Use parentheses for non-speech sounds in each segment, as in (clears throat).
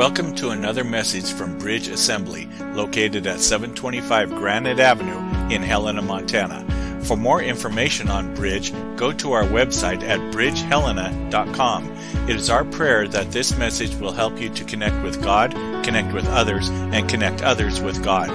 Welcome to another message from Bridge Assembly, located at 725 Granite Avenue in Helena, Montana. For more information on Bridge, go to our website at bridgehelena.com. It is our prayer that this message will help you to connect with God, connect with others, and connect others with God.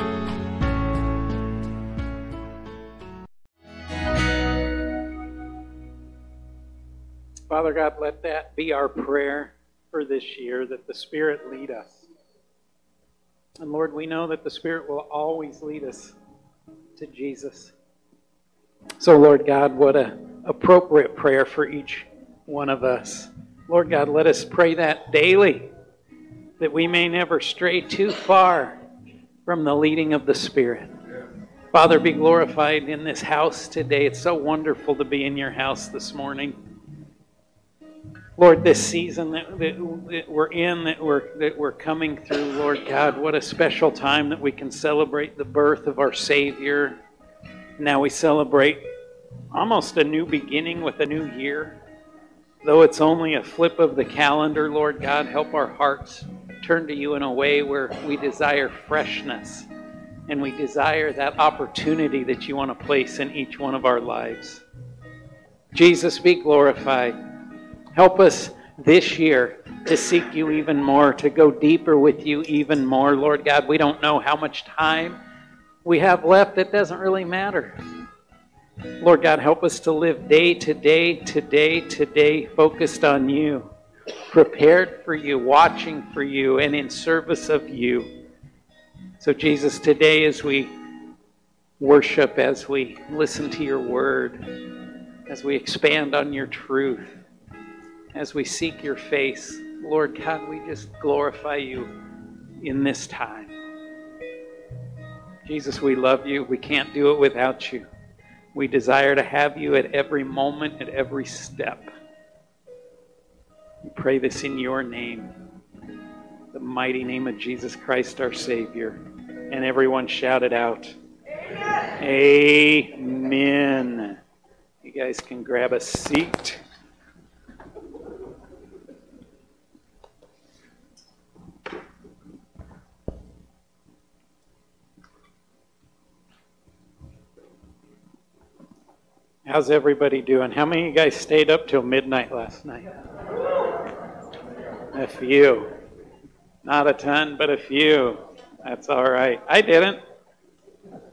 Father God, let that be our prayer for this year, that the Spirit lead us. And Lord, we know that the Spirit will always lead us to Jesus. So, Lord God, what an appropriate prayer for each one of us. Lord God, let us pray that daily, that we may never stray too far from the leading of the Spirit. Father, be glorified in this house today. It's so wonderful to be in your house this morning. Lord, this season that, that, that, we're in, that we're, that we're coming through, Lord God, what a special time that we can celebrate the birth of our Savior. Now we celebrate almost a new beginning with a new year. Though it's only a flip of the calendar, Lord God, help our hearts turn to you in a way where we desire freshness and we desire that opportunity that you want to place in each one of our lives. Jesus, be glorified. Help us this year to seek you even more, to go deeper with you even more. Lord God, we don't know how much time we have left. It doesn't really matter. Lord God, help us to live day to day, today, today, focused on you, prepared for you, watching for you, and in service of you. So, Jesus, today as we worship, as we listen to your word, as we expand on your truth, as we seek your face. Lord God, we just glorify you in this time. Jesus, we love you. We can't do it without you. We desire to have you at every moment, at every step. We pray this in your name, the mighty name of Jesus Christ, our Savior. And everyone shouted out, Amen. Amen. You guys can grab a seat. How's everybody doing? How many of you guys stayed up till midnight last night? A few. Not a ton, but a few. That's all right. I didn't.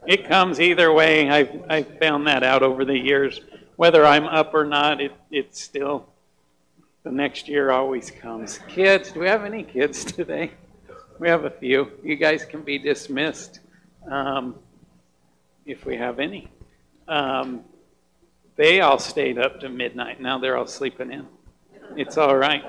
It comes either way. I've, I've found that out over the years. Whether I'm up or not, it, it's still, the next year always comes. Kids, do we have any kids today? We have a few. You guys can be dismissed um, if we have any. Um, they all stayed up to midnight. Now they're all sleeping in. It's all right.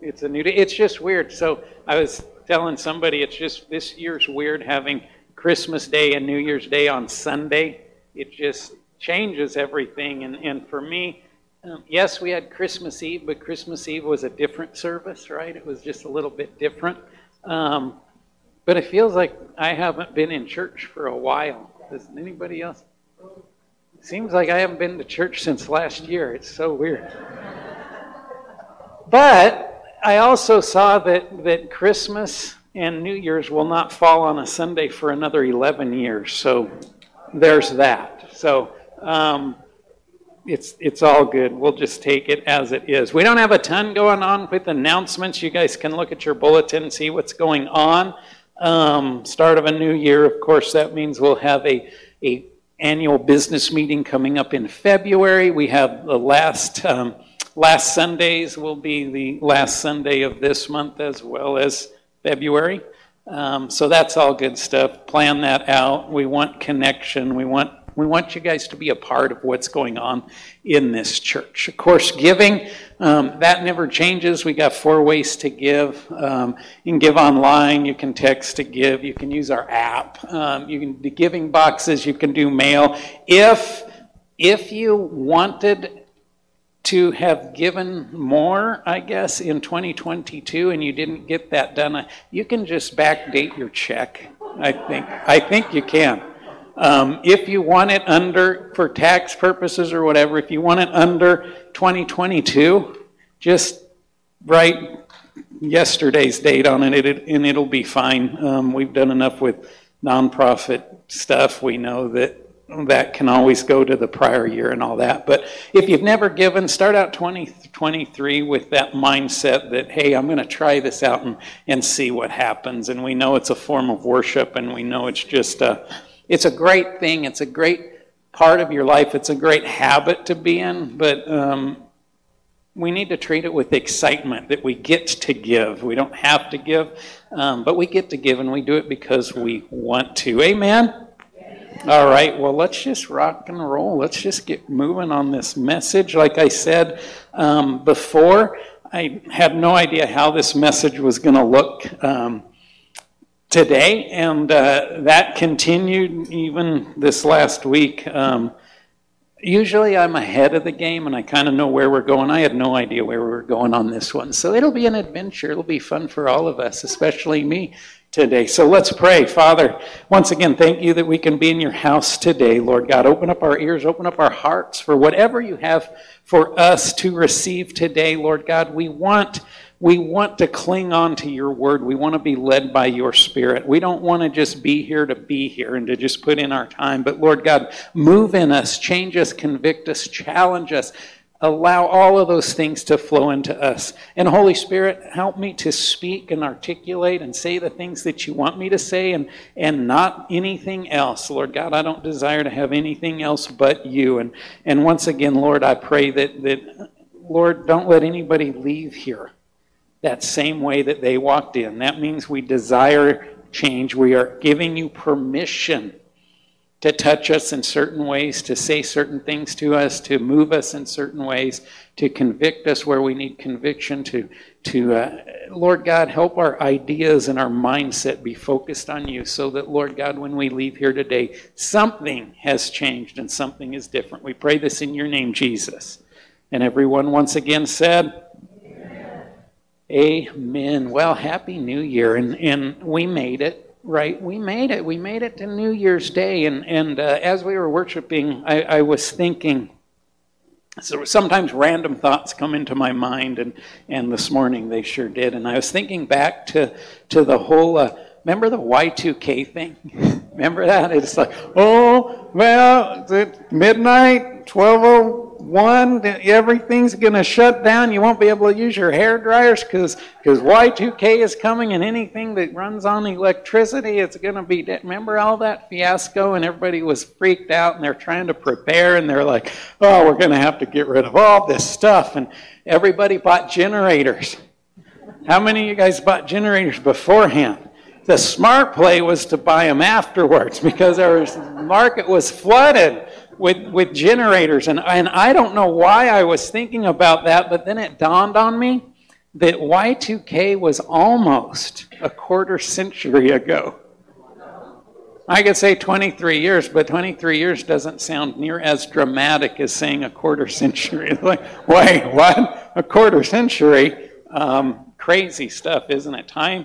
It's a new day. It's just weird. So I was telling somebody it's just this year's weird having Christmas Day and New Year's Day on Sunday. It just changes everything. And, and for me, um, yes, we had Christmas Eve, but Christmas Eve was a different service, right? It was just a little bit different. Um, but it feels like I haven't been in church for a while. Does anybody else? Seems like I haven't been to church since last year. It's so weird. But I also saw that, that Christmas and New Year's will not fall on a Sunday for another 11 years. So there's that. So um, it's, it's all good. We'll just take it as it is. We don't have a ton going on with announcements. You guys can look at your bulletin and see what's going on. Um, start of a new year, of course, that means we'll have a, a annual business meeting coming up in February. We have the last um, last Sundays will be the last Sunday of this month as well as February. Um, so that's all good stuff. Plan that out. We want connection. We want we want you guys to be a part of what's going on in this church. Of course, giving, um, that never changes. We got four ways to give. Um, you can give online, you can text to give, you can use our app, um, you can do giving boxes, you can do mail. If, if you wanted to have given more, I guess, in 2022 and you didn't get that done, you can just backdate your check. I think, I think you can. Um, if you want it under, for tax purposes or whatever, if you want it under 2022, just write yesterday's date on it, and it'll be fine. Um, we've done enough with nonprofit stuff. We know that that can always go to the prior year and all that. But if you've never given, start out 2023 with that mindset that, hey, I'm going to try this out and, and see what happens. And we know it's a form of worship, and we know it's just a, it's a great thing. It's a great part of your life. It's a great habit to be in, but um, we need to treat it with excitement that we get to give. We don't have to give, um, but we get to give, and we do it because we want to. Amen. All right, well, let's just rock and roll. Let's just get moving on this message. Like I said um, before, I had no idea how this message was going to look um, today, and uh, that continued even this last week. Um, usually I'm ahead of the game and I kind of know where we're going. I had no idea where we were going on this one. So it'll be an adventure. It'll be fun for all of us, especially me today. So let's pray. Father, once again, thank you that we can be in your house today, Lord God. Open up our ears, open up our hearts for whatever you have for us to receive today, Lord God. We want we want to cling on to your word. We want to be led by your spirit. We don't want to just be here to be here and to just put in our time. But Lord God, move in us, change us, convict us, challenge us allow all of those things to flow into us. And Holy Spirit, help me to speak and articulate and say the things that you want me to say and, and not anything else. Lord God, I don't desire to have anything else but you. And, and once again, Lord, I pray that, that, Lord, don't let anybody leave here that same way that they walked in. That means we desire change. We are giving you permission to touch us in certain ways, to say certain things to us, to move us in certain ways, to convict us where we need conviction, to, to uh, Lord God, help our ideas and our mindset be focused on you so that, Lord God, when we leave here today, something has changed and something is different. We pray this in your name, Jesus. And everyone once again said. Amen. Well, Happy New Year. And, and we made it right? We made it. We made it to New Year's Day. And, and uh, as we were worshiping, I, I, was thinking, so sometimes random thoughts come into my mind, and, and this morning they sure did. And I was thinking back to, to the whole, uh, remember the Y2K thing? (laughs) remember that? It's like, oh, well, midnight, 12 one, everything's going to shut down. You won't be able to use your hair dryers because because Y2K is coming, and anything that runs on electricity, it's going to be. Dead. Remember all that fiasco, and everybody was freaked out, and they're trying to prepare, and they're like, "Oh, we're going to have to get rid of all this stuff," and everybody bought generators. How many of you guys bought generators beforehand? The smart play was to buy them afterwards (laughs) because our market was flooded with, with generators. And, and I don't know why I was thinking about that, but then it dawned on me that Y2K was almost a quarter century ago. I could say 23 years, but 23 years doesn't sound near as dramatic as saying a quarter century. (laughs) like, wait, what? A quarter century? Um, crazy stuff, isn't it? Time,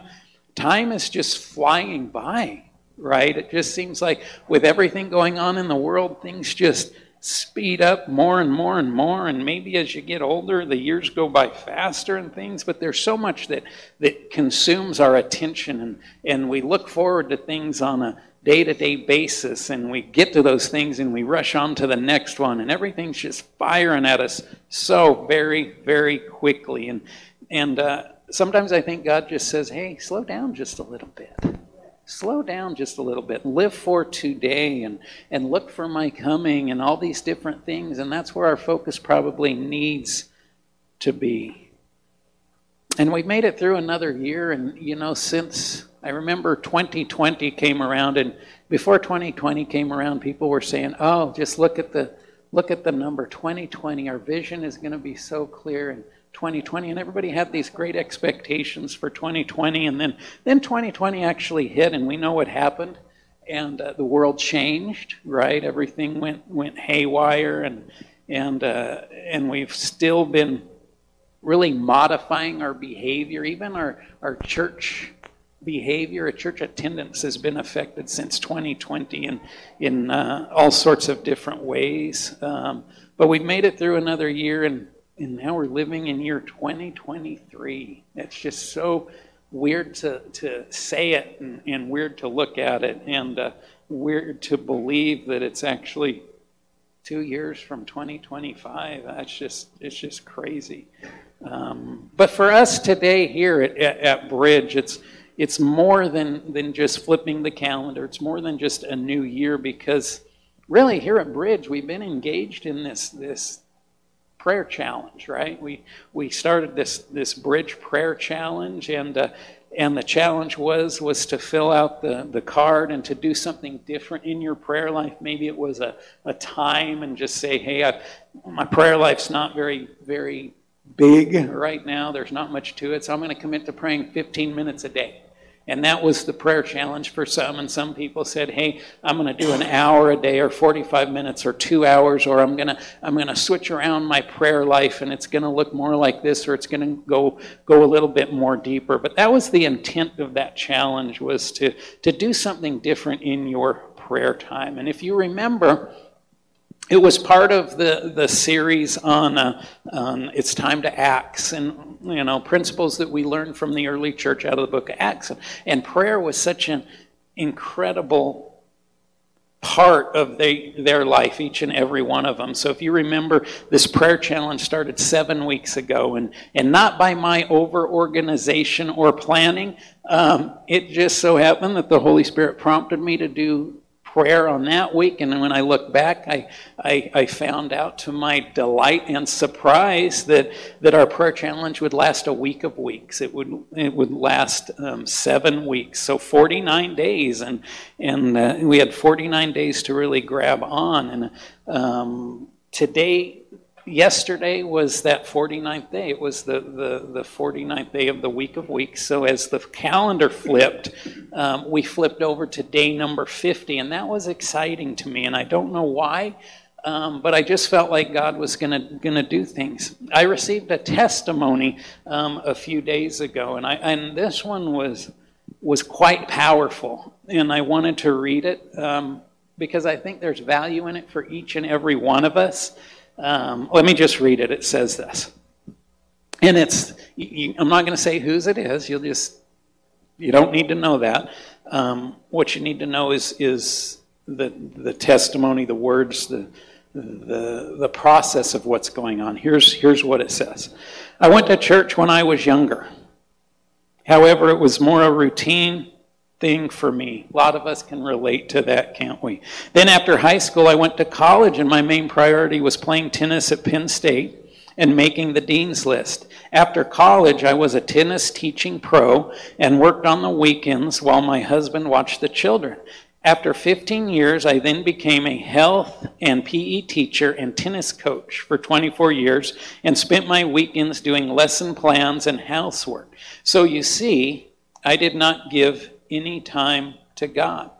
time is just flying by right? It just seems like with everything going on in the world, things just speed up more and more and more. And maybe as you get older, the years go by faster and things, but there's so much that, that consumes our attention. And, and we look forward to things on a day to day basis, and we get to those things and we rush on to the next one, and everything's just firing at us so very, very quickly. And, and uh, sometimes I think God just says, hey, slow down just a little bit slow down just a little bit. Live for today and, and look for my coming and all these different things. And that's where our focus probably needs to be. And we've made it through another year. And you know since i remember 2020 came around and before 2020 came around people were saying oh just look at the look at the number. 2020 our vision is going to be so clear. And 2020 and everybody had these great expectations for 2020 and then then 2020 actually hit and we know what happened and uh, the world changed right everything went went haywire and and uh, and we've still been really modifying our behavior even our our church behavior, a church attendance has been affected since 2020 in, in uh, all sorts of different ways. Um, but we've made it through another year, and And now we're living in year 2023. It's just so weird to, to say it and, and weird to look at it and uh, weird to believe that it's actually two years from 2025. That's just, it's just crazy. Um, but for us today here at, at, at Bridge, it's, it's more than, than just flipping the calendar. It's more than just a new year because really here at Bridge, we've been engaged in this, this prayer challenge, right? We, we started this, this Bridge prayer challenge and, uh, and the challenge was was to fill out the, the card and to do something different in your prayer life. Maybe it was a, a time and just say hey I, my prayer life's not very very big right now. There's not much to it so i'm going to commit to praying 15 minutes a day and that was the prayer challenge for some. And some people said, hey, I'm going to do an hour a day or 45 minutes or two hours, or I'm going to, I'm to switch around my prayer life and it's going to look more like this or it's going to go, go a little bit more deeper. But that was the intent of that challenge was to, to do something different in your prayer time. And if you remember, it was part of the, the series on, uh, on it's time to acts and you know principles that we learned from the early church out of the book of acts. And prayer was such an incredible part of their life each and every one of them. So if you remember this prayer challenge started seven weeks ago and, and not by my over organization or planning. Um, it just so happened that the holy spirit prompted me to do prayer on that week. And when I look back, I, I, I, found out to my delight and surprise that, that our prayer challenge would last a week of weeks. It would, it would last um, seven weeks, so 49 days. And, and uh, we had 49 days to really grab on. And um, today, yesterday was that 49th day. It was the, the, the 49th day of the week of weeks. So as the calendar flipped, um, we flipped over to day number 50, and that was exciting to me. And I don't know why, um, but I just felt like God was going to do things. I received a testimony um, a few days ago, and, I, and this one was, was quite powerful. And I wanted to read it um, because I think there's value in it for each and every one of us. Um, let me just read it. It says this. And it's, you, I'm not going to say whose it is. You'll just, you don't need to know that. Um, what you need to know is, is the, the testimony, the words, the, the, the process of what's going on. Here's, here's what it says I went to church when I was younger. However, it was more a routine thing for me. A lot of us can relate to that, can't we? Then after high school, I went to college, and my main priority was playing tennis at Penn State and making the dean's list. After college, I was a tennis teaching pro and worked on the weekends while my husband watched the children. After 15 years, I then became a health and PE teacher and tennis coach for 24 years and spent my weekends doing lesson plans and housework. So you see, I did not give any time to God.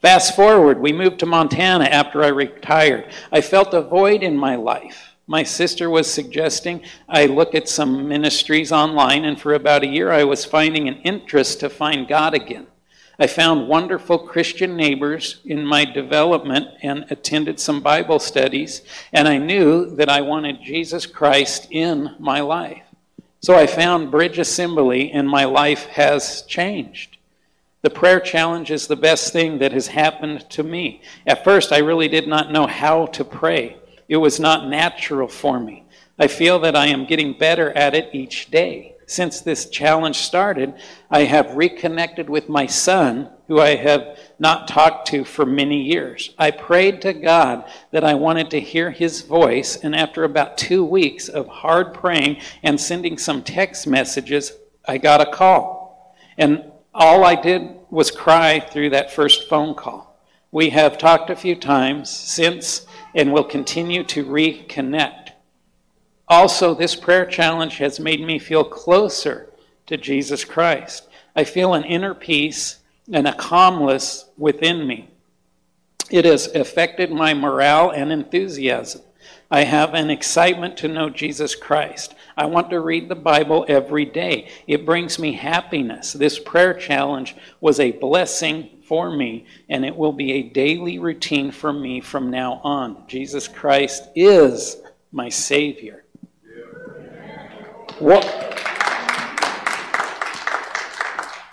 Fast forward, we moved to Montana after I retired. I felt a void in my life. My sister was suggesting I look at some ministries online, and for about a year I was finding an interest to find God again. I found wonderful Christian neighbors in my development and attended some Bible studies, and I knew that I wanted Jesus Christ in my life. So I found Bridge Assembly, and my life has changed. The prayer challenge is the best thing that has happened to me. At first, I really did not know how to pray, it was not natural for me. I feel that I am getting better at it each day. Since this challenge started, I have reconnected with my son, who I have not talked to for many years. I prayed to God that I wanted to hear his voice, and after about two weeks of hard praying and sending some text messages, I got a call. And all I did was cry through that first phone call. We have talked a few times since and will continue to reconnect. Also, this prayer challenge has made me feel closer to Jesus Christ. I feel an inner peace and a calmness within me. It has affected my morale and enthusiasm. I have an excitement to know Jesus Christ. I want to read the Bible every day. It brings me happiness. This prayer challenge was a blessing for me, and it will be a daily routine for me from now on. Jesus Christ is my Savior. What,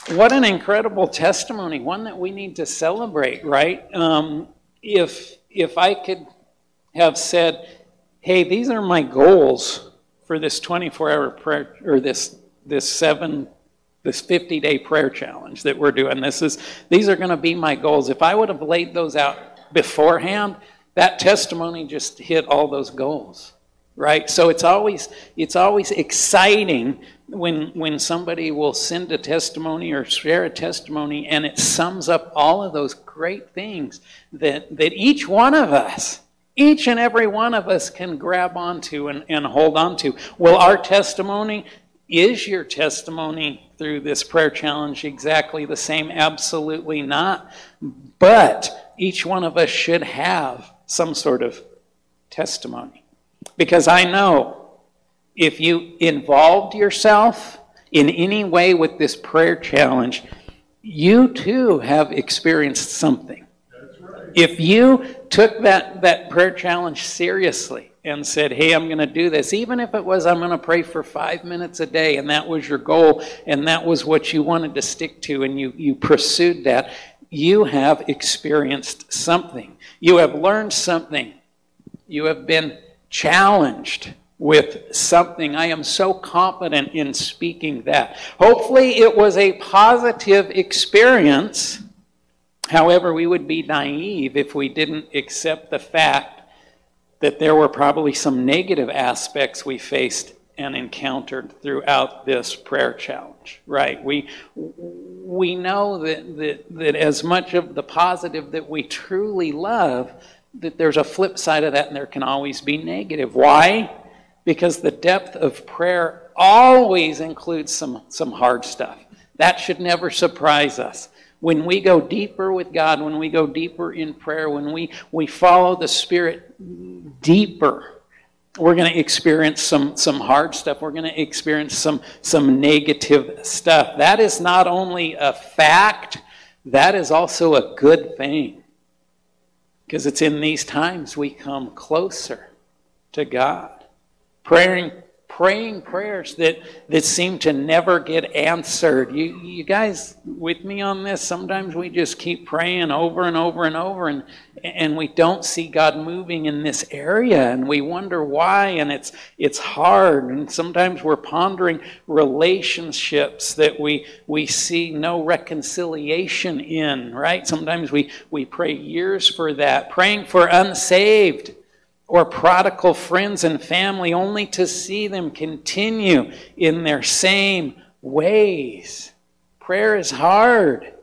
what an incredible testimony, one that we need to celebrate, right? Um, if, if I could have said, hey, these are my goals for this 24 hour prayer, or this, this seven, this 50 day prayer challenge that we're doing. This is, these are going to be my goals. If I would have laid those out beforehand, that testimony just hit all those goals right so it's always it's always exciting when when somebody will send a testimony or share a testimony and it sums up all of those great things that that each one of us each and every one of us can grab onto and, and hold on to well our testimony is your testimony through this prayer challenge exactly the same? Absolutely not. But each one of us should have some sort of testimony. Because I know if you involved yourself in any way with this prayer challenge, you too have experienced something. If you took that, that prayer challenge seriously and said, Hey, I'm going to do this, even if it was, I'm going to pray for five minutes a day, and that was your goal, and that was what you wanted to stick to, and you, you pursued that, you have experienced something. You have learned something. You have been challenged with something. I am so confident in speaking that. Hopefully, it was a positive experience. However, we would be naive if we didn't accept the fact that there were probably some negative aspects we faced and encountered throughout this prayer challenge right we we know that, that that as much of the positive that we truly love that there's a flip side of that and there can always be negative. Why? Because the depth of prayer always includes some, some hard stuff. That should never surprise us. When we go deeper with God, when we go deeper in prayer, when we, we follow the Spirit deeper, we're going to experience some, some hard stuff. We're going to experience some, some negative stuff. That is not only a fact, that is also a good thing. Because it's in these times we come closer to God. Praying, praying prayers that, that seem to never get answered. You, you guys with me on this? Sometimes we just keep praying over and over and over, and, and we don't see God moving in this area, and we wonder why, and it's, it's hard. And sometimes we're pondering relationships that we, we see no reconciliation in, right? Sometimes we, we pray years for that, praying for unsaved or prodigal friends and family only to see them continue in their same ways. Prayer is hard.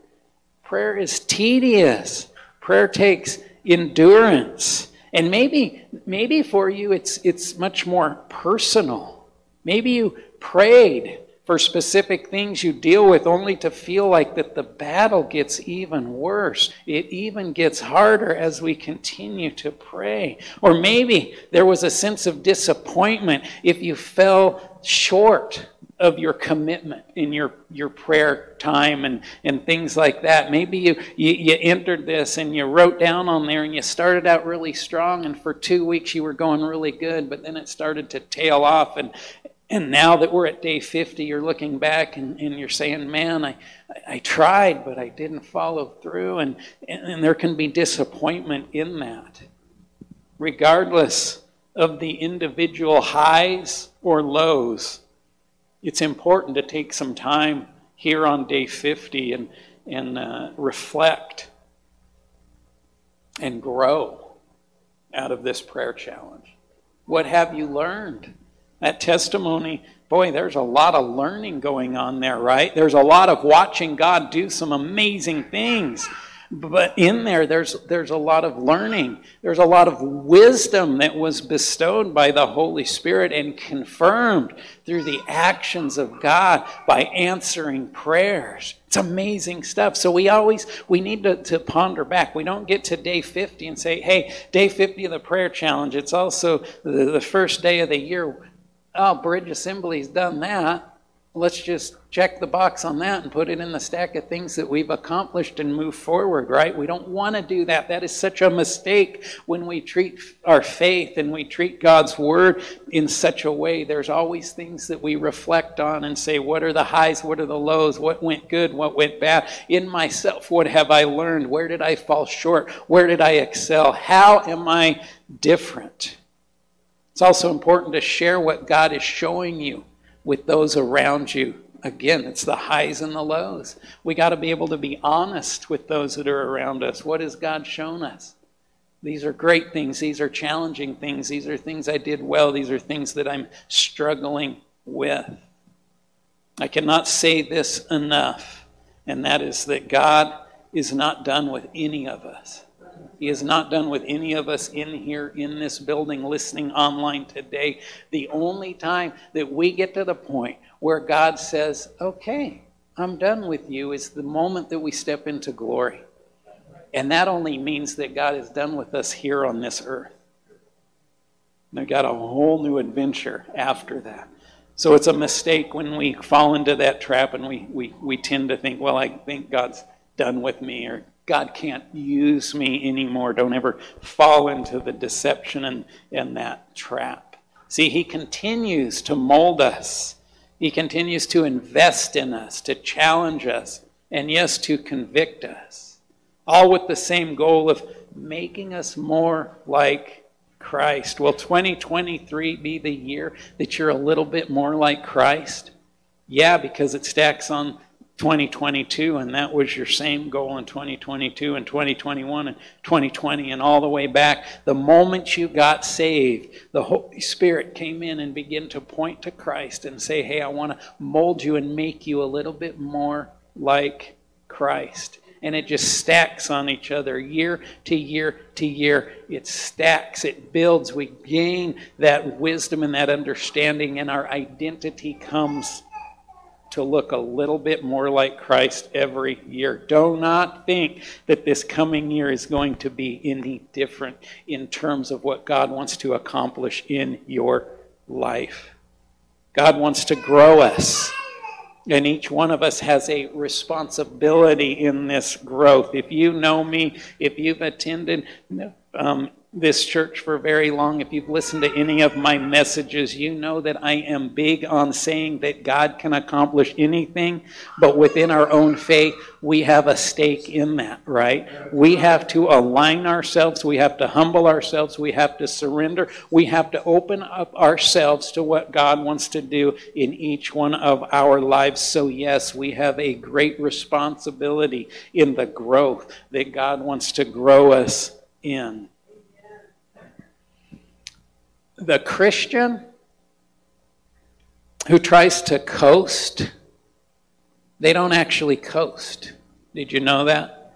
Prayer is tedious. Prayer takes endurance. And maybe, maybe for you it's, it's much more personal. Maybe you prayed for specific things you deal with only to feel like that the battle gets even worse. It even gets harder as we continue to pray. Or maybe there was a sense of disappointment if you fell short of your commitment in your, your prayer time and, and things like that. Maybe you, you, you entered this and you wrote down on there and you started out really strong and for two weeks you were going really good, but then it started to tail off and, and now that we're at day 50, you're looking back and, and you're saying, man, I, I tried, but I didn't follow through. And, and, and there can be disappointment in that. Regardless of the individual highs or lows, it's important to take some time here on day 50 and, and uh, reflect and grow out of this prayer challenge. What have you learned? That testimony, boy, there's a lot of learning going on there, right? There's a lot of watching God do some amazing things. But in there, there's, there's a lot of learning. There's a lot of wisdom that was bestowed by the Holy Spirit and confirmed through the actions of God by answering prayers. It's amazing stuff. So we always we need to, to ponder back. We don't get to day 50 and say, hey, day 50 of the prayer challenge. It's also the, the first day of the year. Oh, Bridge Assembly's done that. let's just check the box on that and put it in the stack of things that we've accomplished and move forward, right? We don't want to do that. That is such a mistake when we treat our faith and we treat God's word in such a way. There's always things that we reflect on and say, what are the highs? What are the lows? What went good? What went bad? In myself, what have I learned? Where did I fall short? Where did I excel? How am I different? It's also important to share what God is showing you with those around you. Again, it's the highs and the lows. We got to be able to be honest with those that are around us. What has God shown us? These are great things. These are challenging things. These are things I did well. These are things that I'm struggling with. I cannot say this enough, and that is that God is not done with any of us. He is not done with any of us in here in this building listening online today. The only time that we get to the point where God says, Okay, I'm done with you, is the moment that we step into glory. And that only means that God is done with us here on this earth. They've got a whole new adventure after that. So it's a mistake when we fall into that trap and we, we, we tend to think, well, I think God's done with me or God can't use me anymore. Don't ever fall into the deception and, and that trap. See, He continues to mold us, He continues to invest in us, to challenge us, and yes, to convict us. All with the same goal of making us more like Christ. Will 2023 be the year that you're a little bit more like Christ? Yeah, because it stacks on 2022, and that was your same goal in 2022 and 2021 and 2020 and all the way back. The moment you got saved, the Holy Spirit came in and began to point to Christ and say, Hey, I want to mold you and make you a little bit more like Christ. And it just stacks on each other year to year to year. It stacks, it builds. We gain that wisdom and that understanding, and our identity comes to look a little bit more like Christ every year. Do not think that this coming year is going to be any different in terms of what God wants to accomplish in your life. God wants to grow us. And each one of us has a responsibility in this growth. If you know me, if you've attended um, this church for very long, if you've listened to any of my messages, you know that I am big on saying that God can accomplish anything, but within our own faith, we have a stake in that, right? We have to align ourselves, we have to humble ourselves, we have to surrender, we have to open up ourselves to what God wants to do in each one of our lives. So, yes, we have a great responsibility in the growth that God wants to grow us in the Christian who tries to coast, they don't actually coast. Did you know that?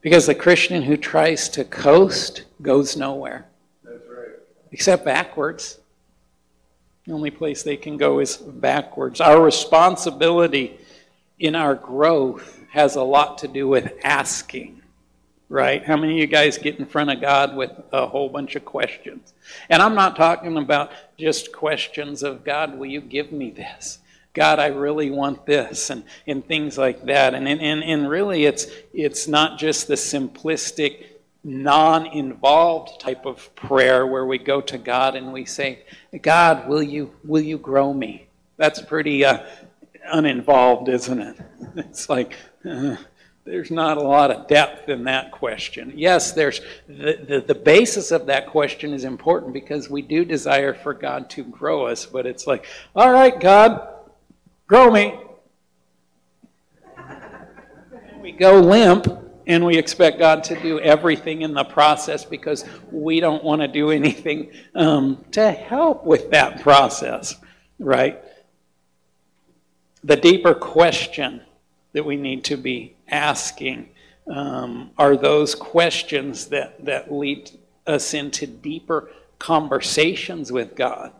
Because the Christian who tries to coast goes nowhere. That's right. Except backwards. The only place they can go is backwards. Our responsibility in our growth has a lot to do with asking right? How many of you guys get in front of God with a whole bunch of questions? And I'm not talking about just questions of, God, will you give me this? God, I really want this, and, and things like that. And, and, and really, it's, it's not just the simplistic, non involved type of prayer where we go to God and we say, God, will you, will you grow me? That's pretty uh, uninvolved, isn't it? (laughs) It's like, uh, there's not a lot of depth in that question. Yes, there's the, the, the, basis of that question is important because we do desire for God to grow us, but it's like, all right, God, grow me. we go limp and we expect God to do everything in the process because we don't want to do anything um, to help with that process, right? The deeper question that we need to be asking um, are those questions that, that lead us into deeper conversations with God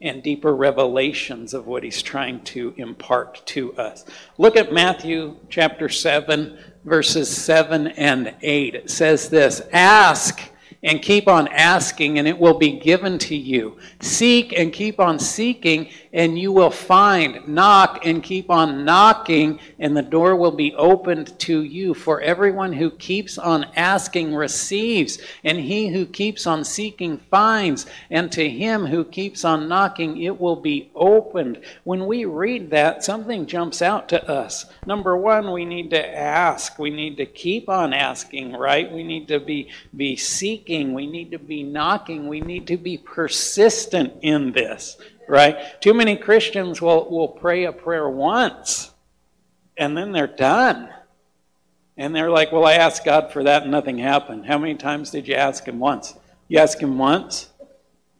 and deeper revelations of what He's trying to impart to us. Look at Matthew chapter 7, verses 7 and 8. It says this Ask and keep on asking, and it will be given to you. Seek and keep on seeking, and you will find. Knock and keep on knocking, and the door will be opened to you. For everyone who keeps on asking receives, and he who keeps on seeking finds, and to him who keeps on knocking it will be opened. When we read that, something jumps out to us. Number one, we need to ask. We need to keep on asking, right? We need to be, be seeking. We need to be knocking. We need to be persistent in this, right? Too many Christians will, will pray a prayer once and then they're done. And they're like, Well, I asked God for that and nothing happened. How many times did you ask Him once? You asked Him once?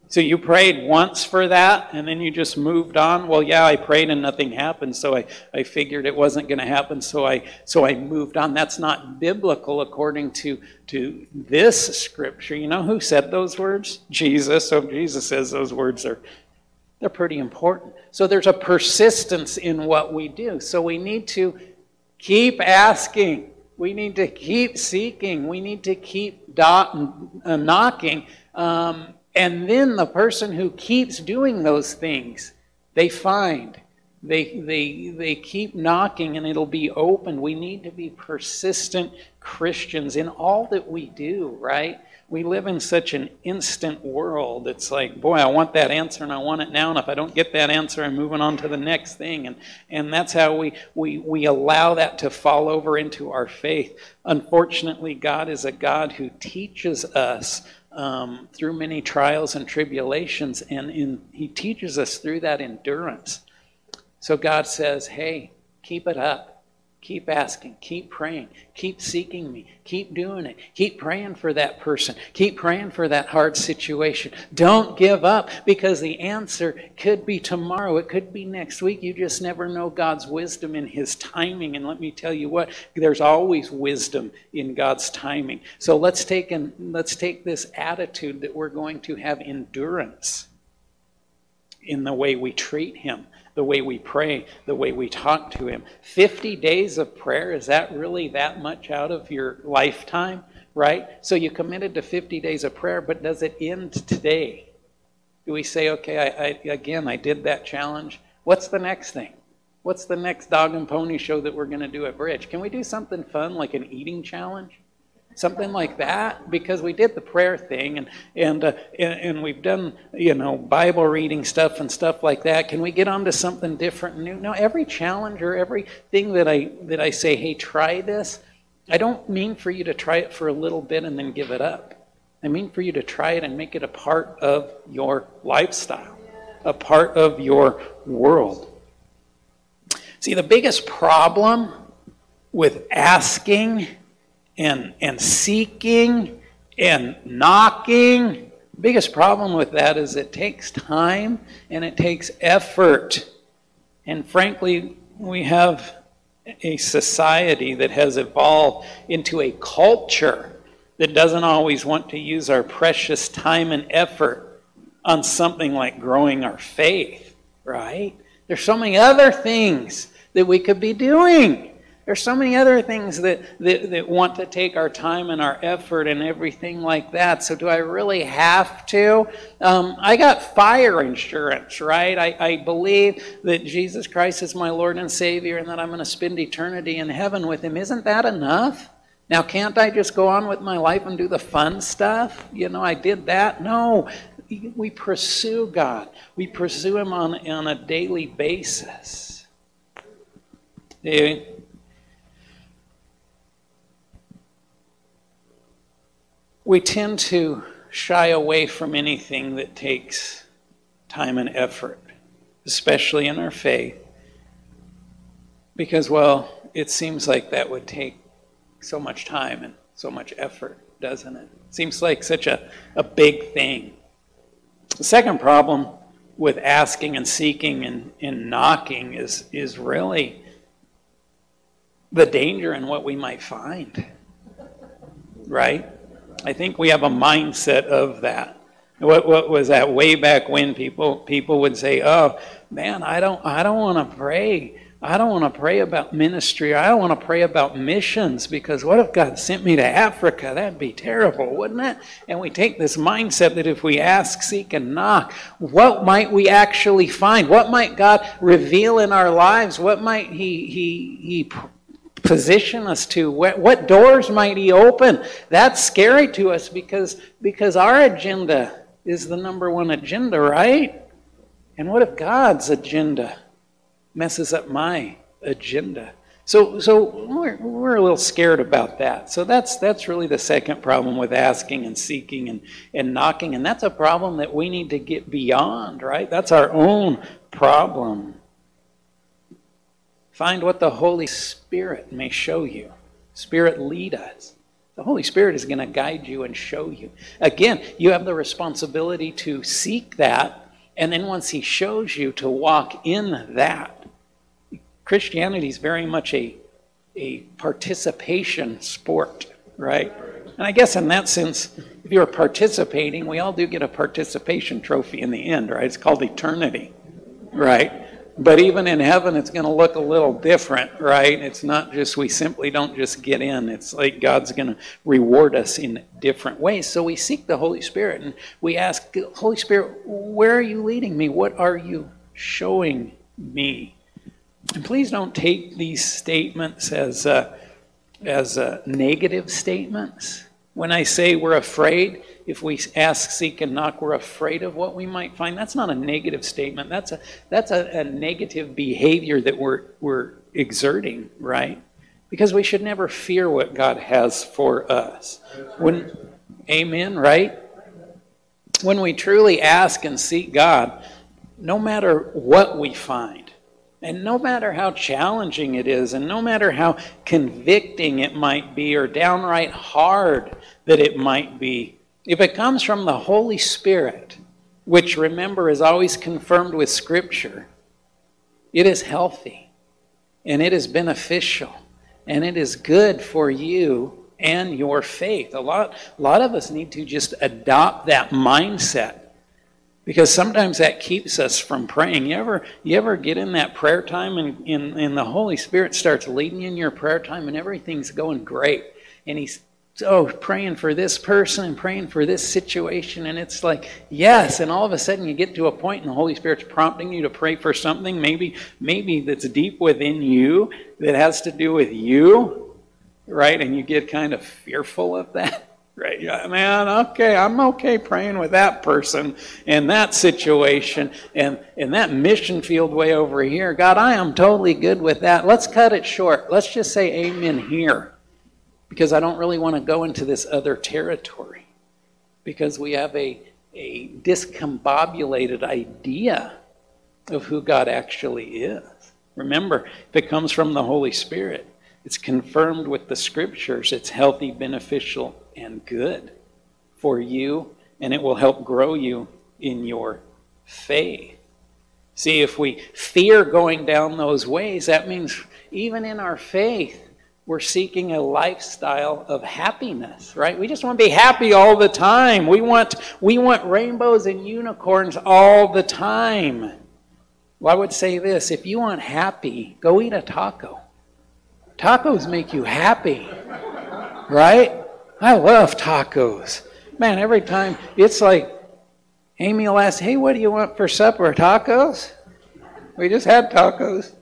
So you prayed once for that and then you just moved on? Well, yeah, I prayed and nothing happened, so I, I figured it wasn't going to happen, so I so I moved on. That's not biblical according to to this scripture. You know who said those words? Jesus. So Jesus says those words are they're pretty important. So there's a persistence in what we do. So we need to keep asking. We need to keep seeking. We need to keep dot, uh, knocking. Um, and then the person who keeps doing those things, they find. They, they, they keep knocking and it'll be open. We need to be persistent Christians in all that we do, right? We live in such an instant world. It's like, boy, I want that answer and I want it now. And if I don't get that answer, I'm moving on to the next thing. And, and that's how we, we, we allow that to fall over into our faith. Unfortunately, God is a God who teaches us um, through many trials and tribulations, and in, He teaches us through that endurance. So God says, hey, keep it up Keep asking, keep praying, keep seeking me, keep doing it, keep praying for that person, keep praying for that hard situation. Don't give up because the answer could be tomorrow, it could be next week. You just never know God's wisdom in His timing. And let me tell you what, there's always wisdom in God's timing. So let's take, an, let's take this attitude that we're going to have endurance in the way we treat Him the way we pray, the way we talk to Him. 50 days of prayer, is that really that much out of your lifetime? Right? So you committed to 50 days of prayer, but does it end today? Do we say, okay, I, I, again, I did that challenge? What's the next thing? What's the next dog and pony show that we're going to do at Bridge? Can we do something fun like an eating challenge? Something like that because we did the prayer thing and and, uh, and and we've done you know bible reading stuff and stuff like that. Can we get on to something different and new? No every challenge or everything that i that i say hey try this i don't mean for you to try it for a little bit and then give it up. I mean for you to try it and make it a part of your lifestyle a part of your world. See the biggest problem with asking and, and seeking and knocking. Biggest problem with that is it takes time and it takes effort. And frankly, we have a society that has evolved into a culture that doesn't always want to use our precious time and effort on something like growing our faith, right? There's so many other things that we could be doing. There's so many other things that, that, that, want to take our time and our effort and everything like that. So, do I really have to? Um, I got fire insurance, right? I, I believe that Jesus Christ is my Lord and Savior and that I'm going to spend eternity in heaven with Him. Isn't that enough? Now, can't I just go on with my life and do the fun stuff? You know, I did that. No, we pursue God, we pursue Him on, on a daily basis. We tend to shy away from anything that takes time and effort, especially in our faith, because, well, it seems like that would take so much time and so much effort, doesn't it? Seems like such a, a big thing. The second problem with asking and seeking and, and knocking is, is really the danger in what we might find, right? I think we have a mindset of that. What, what was that way back when people people would say, "Oh man, I don't I don't want to pray I don't want to pray about ministry. I don't want to pray about missions because what if God sent me to Africa? That'd be terrible, wouldn't it? And we take this mindset that if we ask, seek, and knock, what might we actually find? What might God reveal in our lives? What might He He He position us to? What, what doors might He open? That's scary to us because because our agenda is the number one agenda, right? And what if God's agenda? messes up my agenda. So, so we're, we're a little scared about that. So that's that's really the second problem with asking and seeking and, and knocking, and that's a problem that we need to get beyond, right? That's our own problem. Find what the Holy Spirit may show you. Spirit lead us. The Holy Spirit is going to guide you and show you. Again, you have the responsibility to seek that, and then once He shows you, to walk in that. Christianity is very much a, a participation sport, right? And I guess in that sense, if you're participating, we all do get a participation trophy in the end, right? It's called eternity, right? But even in heaven, it's going to look a little different, right? It's not just we simply don't just get in. It's like God's going to reward us in different ways. So we seek the Holy Spirit and we ask, Holy Spirit, where are you leading me? What are you showing me? And please don't take these statements as, uh, as uh, negative statements. When I say we're afraid, if we ask, seek, and knock, we're afraid of what we might find. That's not a negative statement. That's a that's a, a negative behavior that we're we're exerting, right? Because we should never fear what God has for us. When, amen, right? When we truly ask and seek God, no matter what we find, and no matter how challenging it is, and no matter how convicting it might be, or downright hard that it might be, if it comes from the Holy Spirit, which remember is always confirmed with Scripture, it is healthy and it is beneficial and it is good for you and your faith. A lot, a lot of us need to just adopt that mindset because sometimes that keeps us from praying. You ever, you ever get in that prayer time and, and, and the Holy Spirit starts leading you in your prayer time and everything's going great. And He's oh, praying for this person and praying for this situation. And it's like, yes. And all of a sudden you get to a point and the Holy Spirit's prompting you to pray for something maybe, maybe that's deep within you that has to do with you, right? And you get kind of fearful of that. (laughs) Right, yeah, man, okay, I'm okay praying with that person and that situation and in that mission field way over here. God, I am totally good with that. Let's cut it short. Let's just say amen here because I don't really want to go into this other territory because we have a, a discombobulated idea of who God actually is. Remember, if it comes from the Holy Spirit, it's confirmed with the scriptures, it's healthy, beneficial, and good for you, and it will help grow you in your faith. See, if we fear going down those ways, that means even in our faith, we're seeking a lifestyle of happiness, right? We just want to be happy all the time. We want, we want rainbows and unicorns all the time. Well, I would say this if you want happy, go eat a taco. Tacos make you happy, right? I love tacos. Man, every time it's like Amy will ask, Hey, what do you want for supper? Tacos? We just had tacos.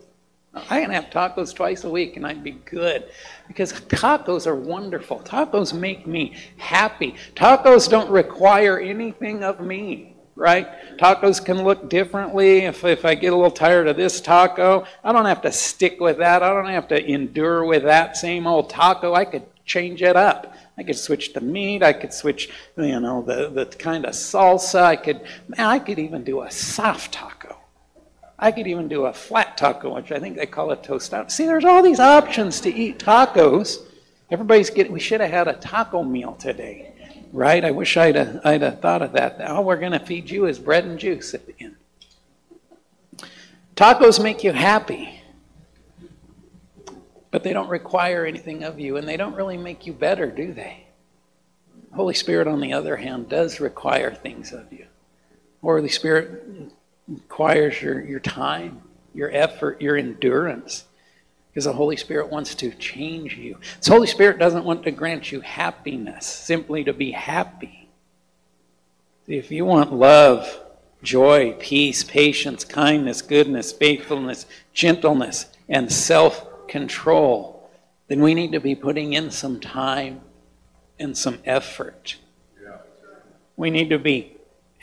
I can have tacos twice a week and I'd be good. Because tacos are wonderful. Tacos make me happy. Tacos don't require anything of me, right? Tacos can look differently. If, if I get a little tired of this taco, I don't have to stick with that. I don't have to endure with that same old taco. I could change it up. I could switch to meat. I could switch, you know, the, the kind of salsa. I could, man, I could even do a soft taco. I could even do a flat taco, which I think they call a tostado. See, there's all these options to eat tacos. Everybody's getting, we should have had a taco meal today, right? I wish I'd have, I'd have thought of that. All we're going to feed you is bread and juice at the end. Tacos make you happy but they don't require anything of you and they don't really make you better, do they? Holy Spirit, on the other hand, does require things of you. Holy Spirit requires your, your time, your effort, your endurance. Because the Holy Spirit wants to change you. The Holy Spirit doesn't want to grant you happiness, simply to be happy. If you want love, joy, peace, patience, kindness, goodness, faithfulness, gentleness, and self control, then we need to be putting in some time and some effort. We need to be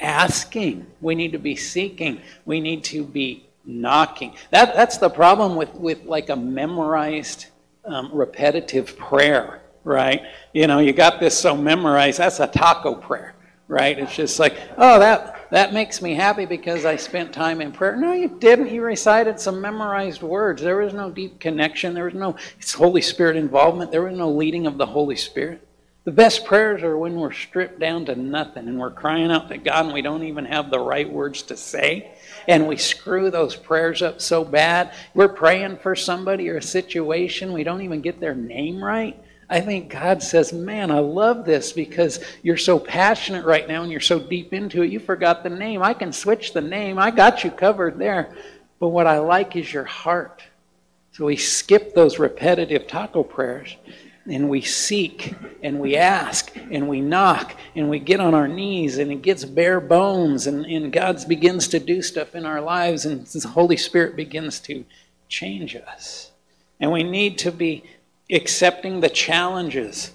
asking. We need to be seeking. We need to be knocking. That, that's the problem with, with like a memorized, um, repetitive prayer, right? You know, you got this so memorized, that's a taco prayer, right? It's just like, oh, that, that makes me happy because I spent time in prayer. No, you didn't. You recited some memorized words. There was no deep connection. There was no Holy Spirit involvement. There was no leading of the Holy Spirit. The best prayers are when we're stripped down to nothing and we're crying out to God and we don't even have the right words to say. And we screw those prayers up so bad. We're praying for somebody or a situation, we don't even get their name right. I think God says, Man, I love this because you're so passionate right now and you're so deep into it. You forgot the name. I can switch the name. I got you covered there. But what I like is your heart. So we skip those repetitive taco prayers and we seek and we ask and we knock and we get on our knees and it gets bare bones and, and God begins to do stuff in our lives and the Holy Spirit begins to change us. And we need to be accepting the challenges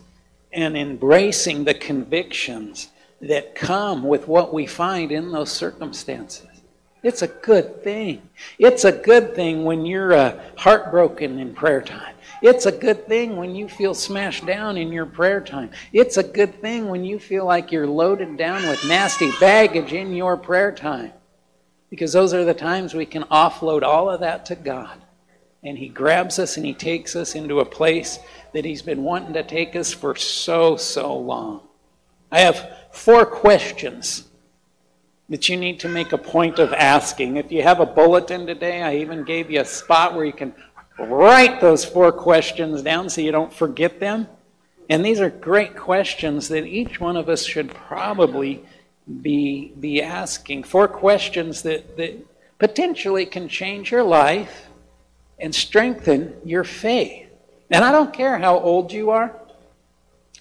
and embracing the convictions that come with what we find in those circumstances. It's a good thing. It's a good thing when you're uh, heartbroken in prayer time. It's a good thing when you feel smashed down in your prayer time. It's a good thing when you feel like you're loaded down with nasty baggage in your prayer time. Because those are the times we can offload all of that to God. And He grabs us and He takes us into a place that He's been wanting to take us for so, so long. I have four questions that you need to make a point of asking. If you have a bulletin today, I even gave you a spot where you can Write those four questions down so you don't forget them. And these are great questions that each one of us should probably be, be asking. Four questions that, that potentially can change your life and strengthen your faith. And I don't care how old you are.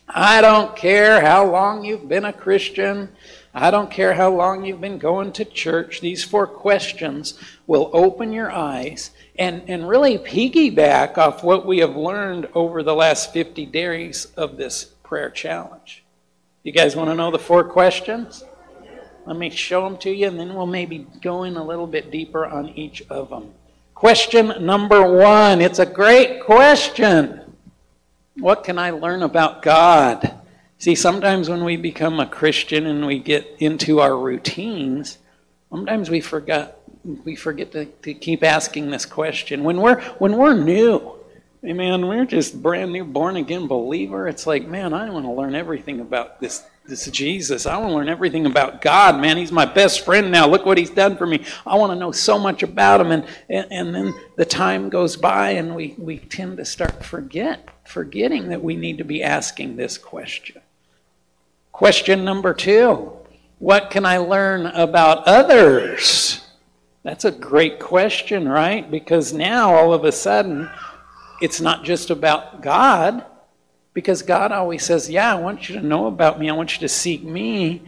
I don't care how long you've been a Christian. I don't care how long you've been going to church. These four questions will open your eyes and, and really piggyback off what we have learned over the last 50 days of this prayer challenge. You guys want to know the four questions? Let me show them to you, and then we'll maybe go in a little bit deeper on each of them. Question number one it's a great question. What can I learn about God? See, sometimes when we become a Christian and we get into our routines, sometimes we forget we forget to, to keep asking this question. When we're when we're new, man, we're just brand new born again believer. It's like, man, I want to learn everything about this this Jesus. I want to learn everything about God, man. He's my best friend now. Look what he's done for me. I want to know so much about him. And, and, and then the time goes by and we, we tend to start forget, forgetting that we need to be asking this question. Question number two What can I learn about others? That's a great question, right? Because now all of a sudden, it's not just about God, because God always says, Yeah, I want you to know about me, I want you to seek me,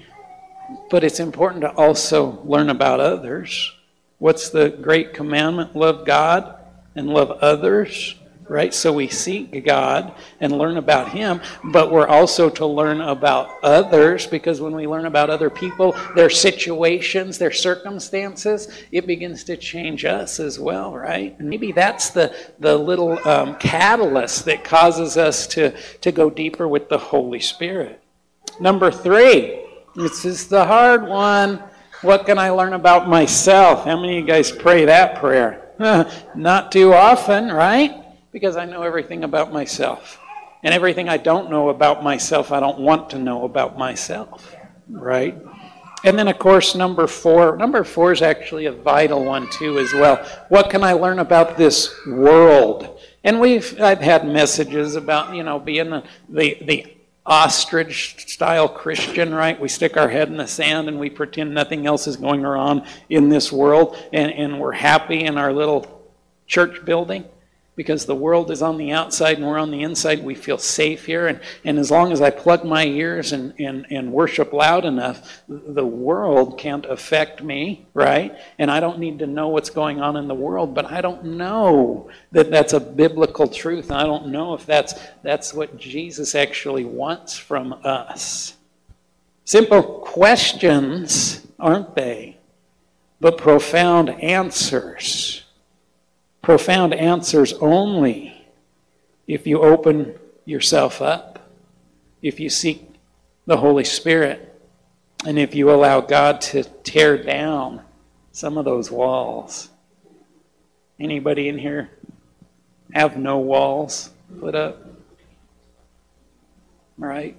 but it's important to also learn about others. What's the great commandment? Love God and love others right? So we seek God and learn about Him, but we're also to learn about others because when we learn about other people, their situations, their circumstances, it begins to change us as well, right? Maybe that's the, the little um, catalyst that causes us to, to go deeper with the Holy Spirit. Number three, this is the hard one. What can I learn about myself? How many of you guys pray that prayer? (laughs) Not too often, right? Because I know everything about myself. And everything I don't know about myself, I don't want to know about myself, right? And then, of course, number four. Number four is actually a vital one, too, as well. What can I learn about this world? And we've, I've had messages about, you know, being the, the, the ostrich style Christian, right? We stick our head in the sand and we pretend nothing else is going on in this world and, and we're happy in our little church building because the world is on the outside and we're on the inside. We feel safe here. And, and as long as I plug my ears and, and, and worship loud enough, the world can't affect me, right? And I don't need to know what's going on in the world, but I don't know that that's a biblical truth. I don't know if that's, that's what Jesus actually wants from us. Simple questions, aren't they? But profound answers profound answers only if you open yourself up, if you seek the Holy Spirit, and if you allow God to tear down some of those walls. Anybody in here have no walls put up? Right?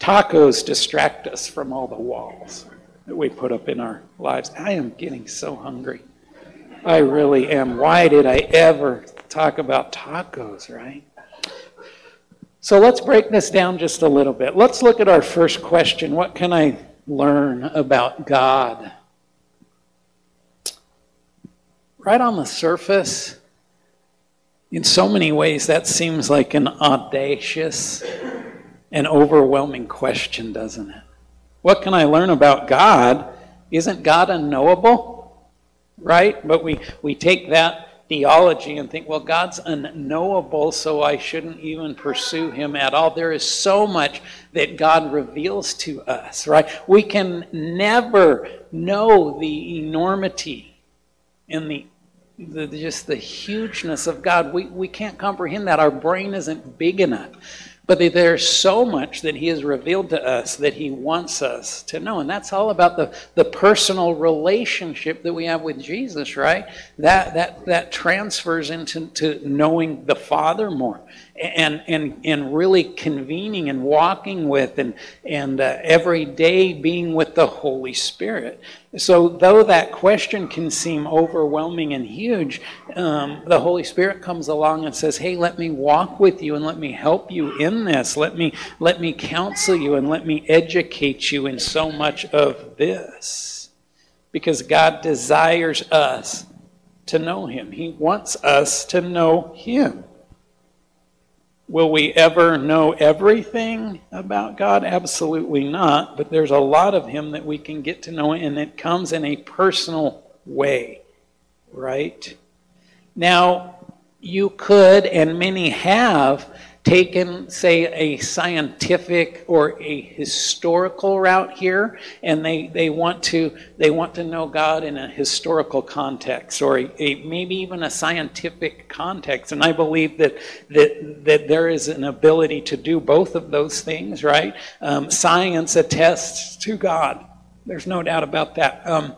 Tacos distract us from all the walls that we put up in our lives. I am getting so hungry. I really am. Why did I ever talk about tacos, right? So let's break this down just a little bit. Let's look at our first question What can I learn about God? Right on the surface, in so many ways, that seems like an audacious and overwhelming question, doesn't it? What can I learn about God? Isn't God unknowable? Right? But we, we take that theology and think, well, God's unknowable, so I shouldn't even pursue him at all. There is so much that God reveals to us, right? We can never know the enormity and the, the just the hugeness of God. We, we can't comprehend that. Our brain isn't big enough. But there's so much that He has revealed to us that He wants us to know. And that's all about the, the personal relationship that we have with Jesus, right? That, that, that transfers into to knowing the Father more and, and, and really convening and walking with and, and uh, every day being with the Holy Spirit. So, though that question can seem overwhelming and huge, um, the Holy Spirit comes along and says, Hey, let me walk with you and let me help you in this. Let me, let me counsel you and let me educate you in so much of this. Because God desires us to know Him, He wants us to know Him. Will we ever know everything about God? Absolutely not. But there's a lot of Him that we can get to know, and it comes in a personal way, right? Now, you could, and many have, taken, say, a scientific or a historical route here, and they, they want to they want to know God in a historical context or a, a, maybe even a scientific context. And I believe that that that there is an ability to do both of those things. Right? Um, science attests to God. There's no doubt about that. Um,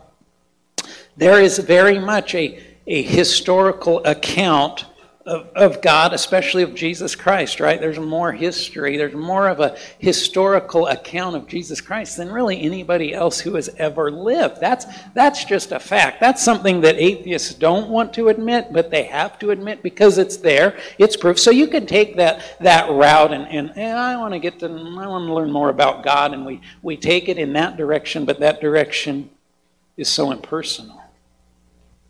there is very much a a historical account of, of God, especially of Jesus Christ, right? There's more history, there's more of a historical account of Jesus Christ than really anybody else who has ever lived. That's, that's just a fact. That's something that atheists don't want to admit, but they have to admit because it's there, it's proof. So you can take that, that route and, and, and I want to get to, I want to learn more about God, and we, we take it in that direction, but that direction is so impersonal.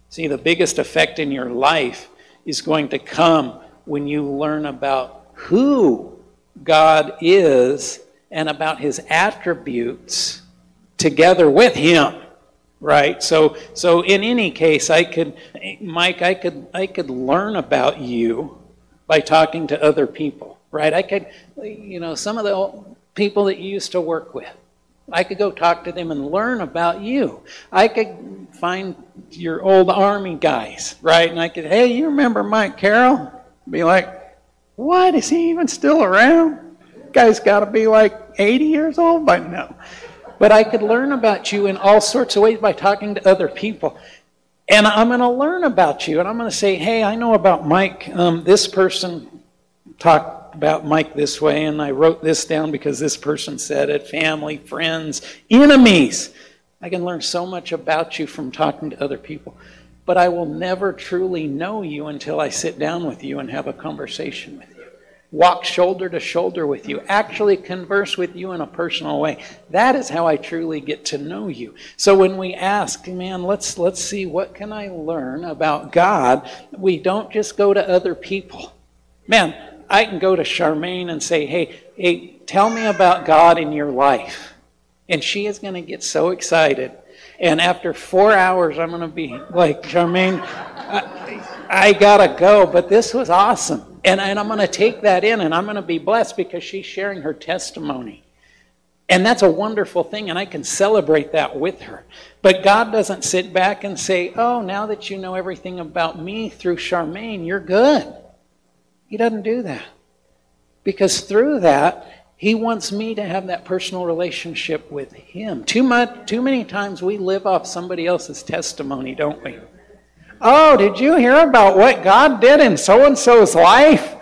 See, the biggest effect in your life is going to come when you learn about who God is and about his attributes together with him right? So so in any case i could mike i could i could learn about you by talking to other people right? I could you know some of the people that you used to work with I could go talk to them and learn about you. I could find your old army guys, right? And I could, hey, you remember Mike Carroll? Be like, what? Is he even still around? Guy's got to be like 80 years old by now. But I could learn about you in all sorts of ways by talking to other people. And I'm going to learn about you. And I'm going to say, hey, I know about Mike. Um, this person talked about Mike this way, and I wrote this down because this person said it family, friends, enemies. I can learn so much about you from talking to other people. But I will never truly know you until I sit down with you and have a conversation with you. walk shoulder to shoulder with you, actually converse with you in a personal way. That is how I truly get to know you. So when we ask, man, let's let's see what can I learn about God, we don't just go to other people. Man, I can go to Charmaine and say, "Hey, hey, tell me about God in your life." And she is going to get so excited. And after 4 hours I'm going to be like, "Charmaine, I, I got to go, but this was awesome." And, and I'm going to take that in and I'm going to be blessed because she's sharing her testimony. And that's a wonderful thing, and I can celebrate that with her. But God doesn't sit back and say, Oh, now that you know everything about me through Charmaine, you're good. He doesn't do that. Because through that, He wants me to have that personal relationship with Him. Too, much, too many times we live off somebody else's testimony, don't we? Oh, did you hear about what God did in so and so's life?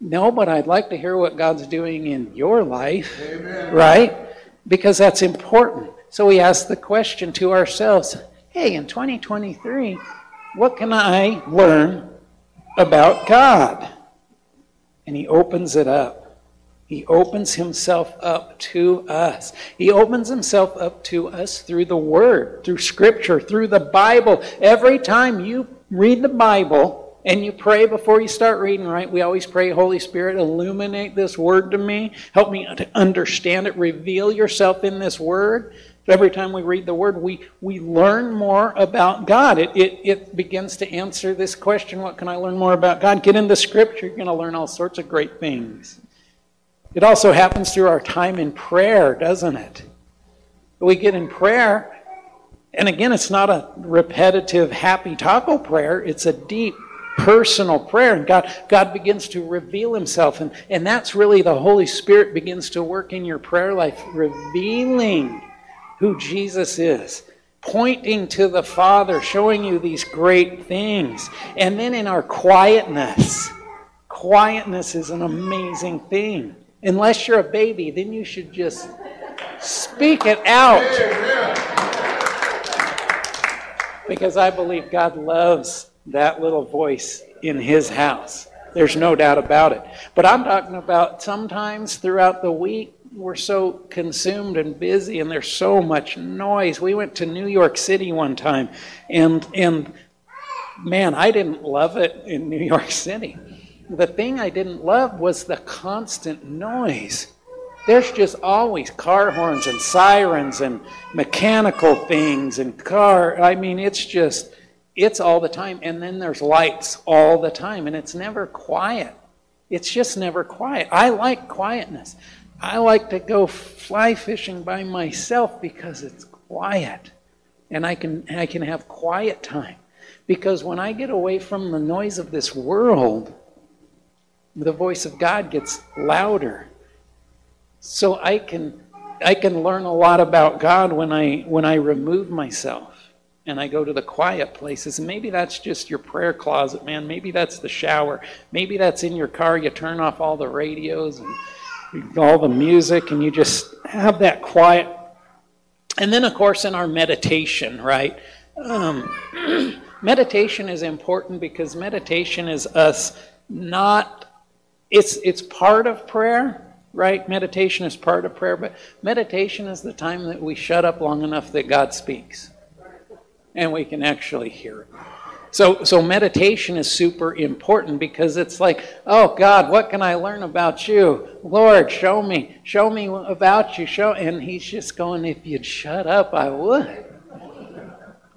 No, but I'd like to hear what God's doing in your life, Amen. right? Because that's important. So we ask the question to ourselves hey, in 2023, what can I learn about God? And He opens it up. He opens himself up to us. He opens himself up to us through the Word, through Scripture, through the Bible. Every time you read the Bible and you pray before you start reading, right? We always pray, Holy Spirit, illuminate this Word to me. Help me to understand it. Reveal yourself in this Word. Every time we read the Word, we, we learn more about God. It, it, it begins to answer this question what can I learn more about God? Get into Scripture, you're going to learn all sorts of great things. It also happens through our time in prayer, doesn't it? We get in prayer, and again, it's not a repetitive happy taco prayer, it's a deep personal prayer and god god begins to reveal himself and and that's really the holy spirit begins to work in your prayer life revealing who jesus is pointing to the father showing you these great things and then in our quietness quietness is an amazing thing Unless you're a baby, then you should just speak it out. Because I believe God loves that little voice in His house. There's no doubt about it. But I'm talking about sometimes throughout the week, we're so consumed and busy and there's so much noise. We went to New York City one time and and man, I didn't love it in New York City the thing I didn't love was the constant noise. There's just always car horns and sirens and mechanical things and car. I mean, it's just, it's all the time. And then there's lights all the time, and it's never quiet. It's just never quiet. I like quietness. I like to go fly fishing by myself because it's quiet. And I can, I can have quiet time. Because when I get away from the noise of this world, the voice of God gets louder. So I can I can learn a lot about God when I when I remove myself and I go to the quiet places. And maybe that's just your prayer closet, man. Maybe that's the shower. Maybe that's in your car. You turn off all the radios and all the music and you just have that quiet. And then, of course, in our meditation, right? Um, (clears throat) meditation is important because meditation is us not it's it's part of prayer, right? Meditation is part of prayer, but meditation is the time that we shut up long enough that God speaks. And we can actually hear it. So, so meditation is super important because it's like, oh God, what can I learn about you? Lord, show me, show me about you. Show, and He's just going, if you'd shut up, I would.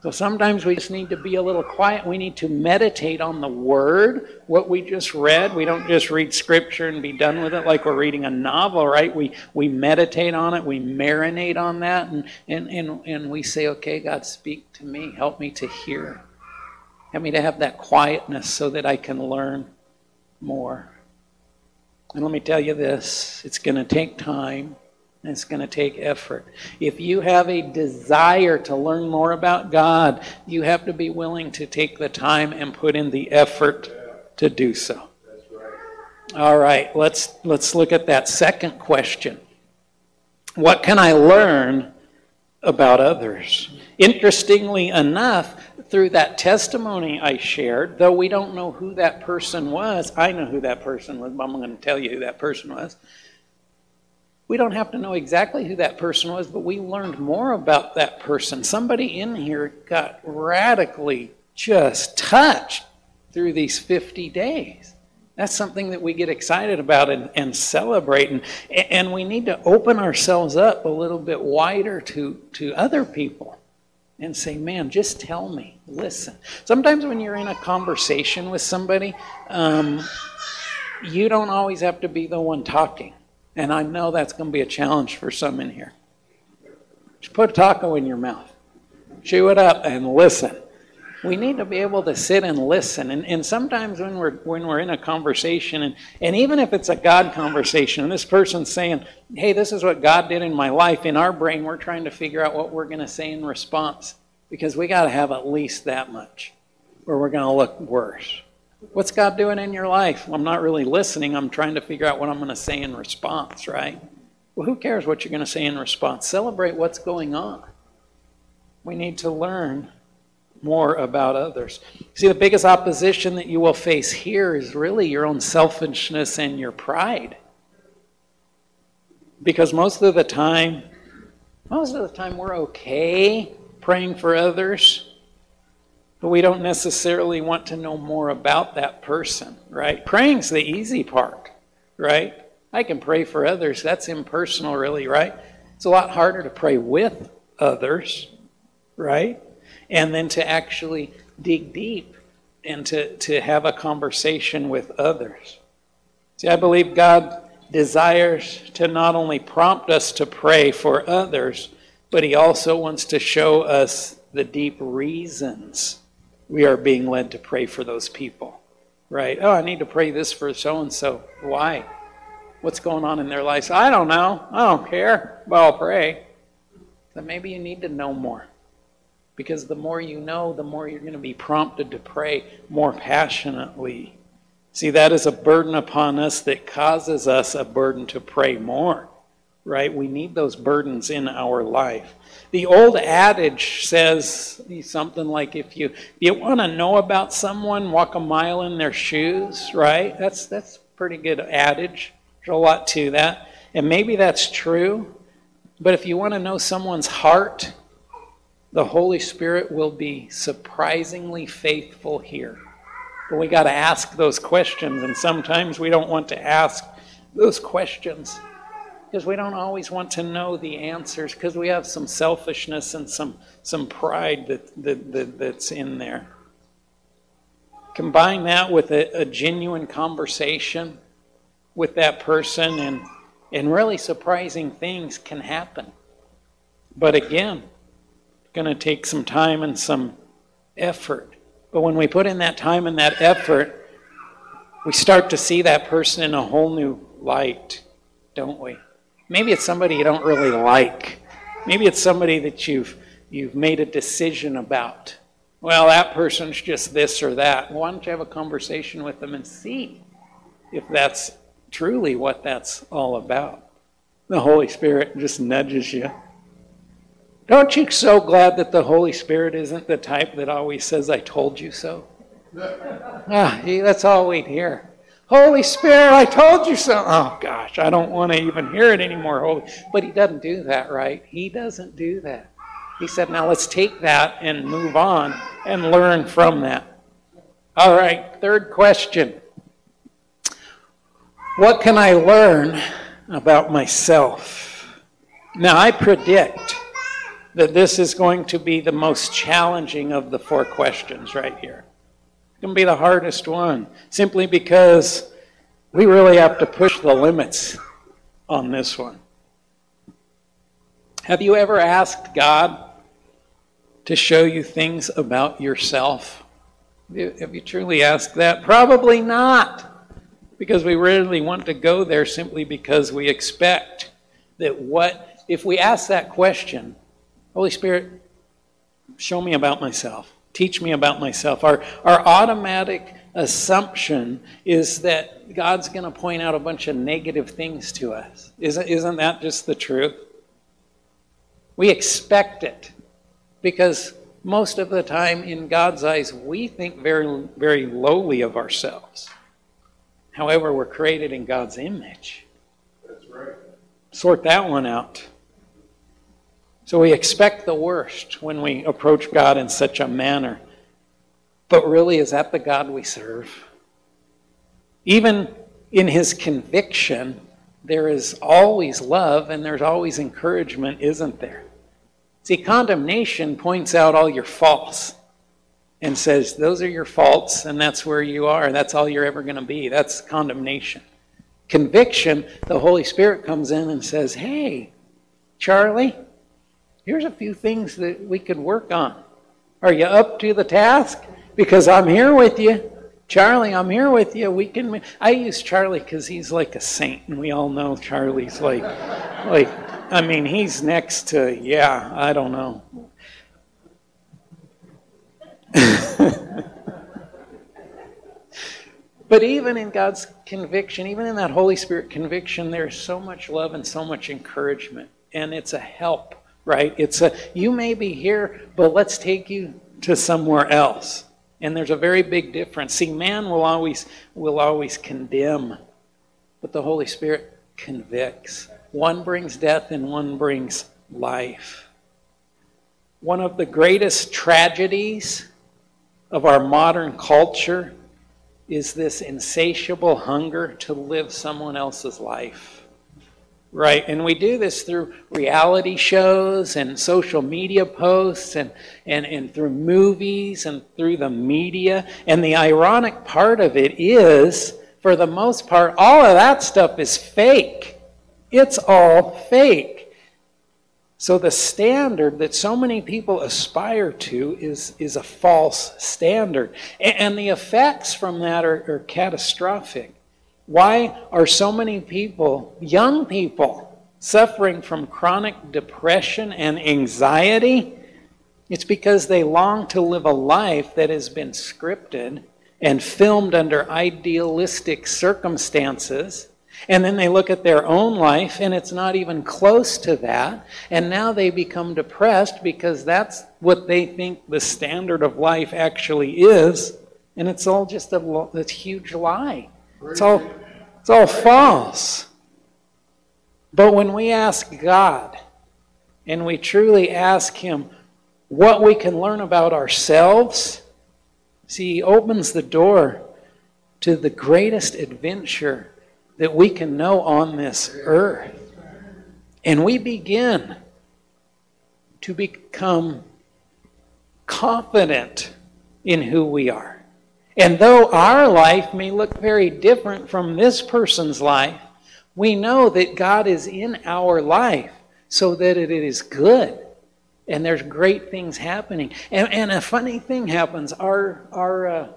So sometimes we just need to be a little quiet. We need to meditate on the Word, what we just read. We don't just read Scripture and be done with it like we're reading a novel, right? We, we meditate on it, we marinate on that, and, and, and, and we say, okay, God, speak to me. Help me to hear. Help me to have that quietness so that I can learn more. And let me tell you this it's going to take time. It's going to take effort. If you have a desire to learn more about God, you have to be willing to take the time and put in the effort to do so. All right, let's let's look at that second question. What can I learn about others? Interestingly enough, through that testimony I shared, though we don't know who that person was, I know who that person was, but I'm going to tell you who that person was. We don't have to know exactly who that person was, but we learned more about that person. Somebody in here got radically just touched through these 50 days. That's something that we get excited about and, and celebrate. And, and we need to open ourselves up a little bit wider to, to other people and say, man, just tell me, listen. Sometimes when you're in a conversation with somebody, um, you don't always have to be the one talking. And I know that's going to be a challenge for some in here. Just put a taco in your mouth, chew it up, and listen we need to be able to sit and listen. And, and sometimes when we're when we're in a conversation, and, and even if it's a God conversation, and this person's saying, Hey, this is what God did in my life, in our brain, we're trying to figure out what we're going to say in response. Because we got to have at least that much, or we're going to look worse. What's God doing in your life? I'm not really listening. I'm trying to figure out what I'm going to say in response, right? Well, who cares what you're going to say in response? Celebrate what's going on. We need to learn more about others. See, the biggest opposition that you will face here is really your own selfishness and your pride. Because most of the time, most of the time we're okay praying for others, but we don't necessarily want to know more about that person, right? Praying's the easy part, right? I can pray for others. That's impersonal, really, right? It's a lot harder to pray with others, right? And then to actually dig deep and to, to have a conversation with others. See, I believe God desires to not only prompt us to pray for others, but He also wants to show us the deep reasons we are being led to pray for those people. Right? Oh, I need to pray this for so and so. Why? What's going on in their lives? I don't know. I don't care, but I'll pray. Then maybe you need to know more. Because the more you know, the more you're going to be prompted to pray more passionately. See, that is a burden upon us that causes us a burden to pray more, right? We need those burdens in our life. The old adage says something like if you, if you want to know about someone, walk a mile in their shoes, right? That's, that's a pretty good adage. There's a lot to that. And maybe that's true. But if you want to know someone's heart, the Holy Spirit will be surprisingly faithful here. But we got to ask those questions, and sometimes we don't want to ask those questions because we don't always want to know the answers because we have some selfishness and some, some pride that, that, that that's in there. Combine that with a, a genuine conversation with that person, and, and really surprising things can happen. But again, going to take some time and some effort. But when we put in that time and that effort, we start to see that person in a whole new light, don't we? Maybe it's somebody you don't really like. Maybe it's somebody that you've you've made a decision about. Well, that person's just this or that. Why don't you have a conversation with them and see if that's truly what that's all about? The Holy Spirit just nudges you don't you so glad that the Holy Spirit isn't the type that always says, I told you so? (laughs) ah, that's all we'd hear. Holy Spirit, I told you so. Oh gosh, I don't want to even hear it anymore. Holy, but he doesn't do that, right? He doesn't do that. He said, now let's take that and move on and learn from that. All right, third question. What can I learn about myself? Now I predict that this is going to be the most challenging of the four questions right here. It's going to be the hardest one, simply because we really have to push the limits on this one. Have you ever asked God to show you things about yourself? Have you truly asked that? Probably not, because we rarely want to go there simply because we expect that what, if we ask that question, Holy Spirit, show me about myself. Teach me about myself. Our, our automatic assumption is that God's going to point out a bunch of negative things to us. Isn't, isn't that just the truth? We expect it because most of the time, in God's eyes, we think very, very lowly of ourselves. However, we're created in God's image. That's right. Sort that one out. So we expect the worst when we approach God in such a manner. But really, is that the God we serve? Even in his conviction, there is always love and there's always encouragement, isn't there? See, condemnation points out all your faults and says, those are your faults and that's where you are. And that's all you're ever going to be. That's condemnation. Conviction, the Holy Spirit comes in and says, hey, Charlie, here's a few things that we could work on. Are you up to the task? Because I'm here with you. Charlie, I'm here with you. We can. I use Charlie because he's like a saint, and we all know Charlie's like, like. I mean, he's next to yeah. I don't know. (laughs) but even in God's conviction, even in that Holy Spirit conviction, there's so much love and so much encouragement, and it's a help, right? It's a you may be here, but let's take you to somewhere else. And there's a very big difference. See, man will always will always condemn, but the Holy Spirit convicts. One brings death and one brings life. One of the greatest tragedies of our modern culture is this insatiable hunger to live someone else's life. Right, and we do this through reality shows and social media posts and, and, and through movies and through the media. And the ironic part of it is, for the most part, all of that stuff is fake. It's all fake. So the standard that so many people aspire to is, is a false standard. And, and the effects from that are, are catastrophic. Why are so many people, young people, suffering from chronic depression and anxiety? It's because they long to live a life that has been scripted and filmed under idealistic circumstances. And then they look at their own life and it's not even close to that. And now they become depressed because that's what they think the standard of life actually is. And it's all just a, a huge lie. It's all, it's all false. But when we ask God and we truly ask Him what we can learn about ourselves, see, He opens the door to the greatest adventure that we can know on this earth. And we begin to become confident in who we are. And though our life may look very different from this person's life, we know that God is in our life so that it is good. And there's great things happening. And, and a funny thing happens. Our, our, uh,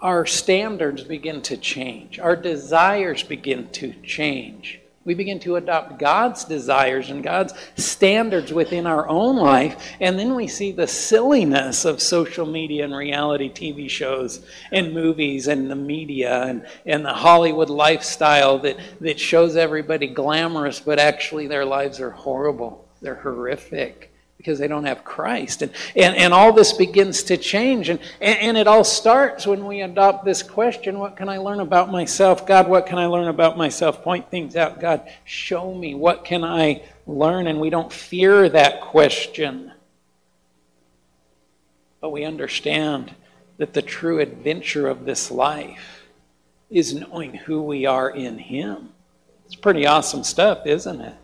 our standards begin to change, our desires begin to change. We begin to adopt God's desires and God's standards within our own life, and then we see the silliness of social media and reality TV shows and movies and the media and, and the Hollywood lifestyle that, that shows everybody glamorous, but actually their lives are horrible. They're horrific because they don't have Christ. And, and, and all this begins to change. And, and, and, it all starts when we adopt this question what can I learn about myself? God, what can I learn about myself? Point things out. God, show me. What can I learn? And we don't fear that question. But we understand that the true adventure of this life is knowing who we are in Him. It's pretty awesome stuff, isn't it?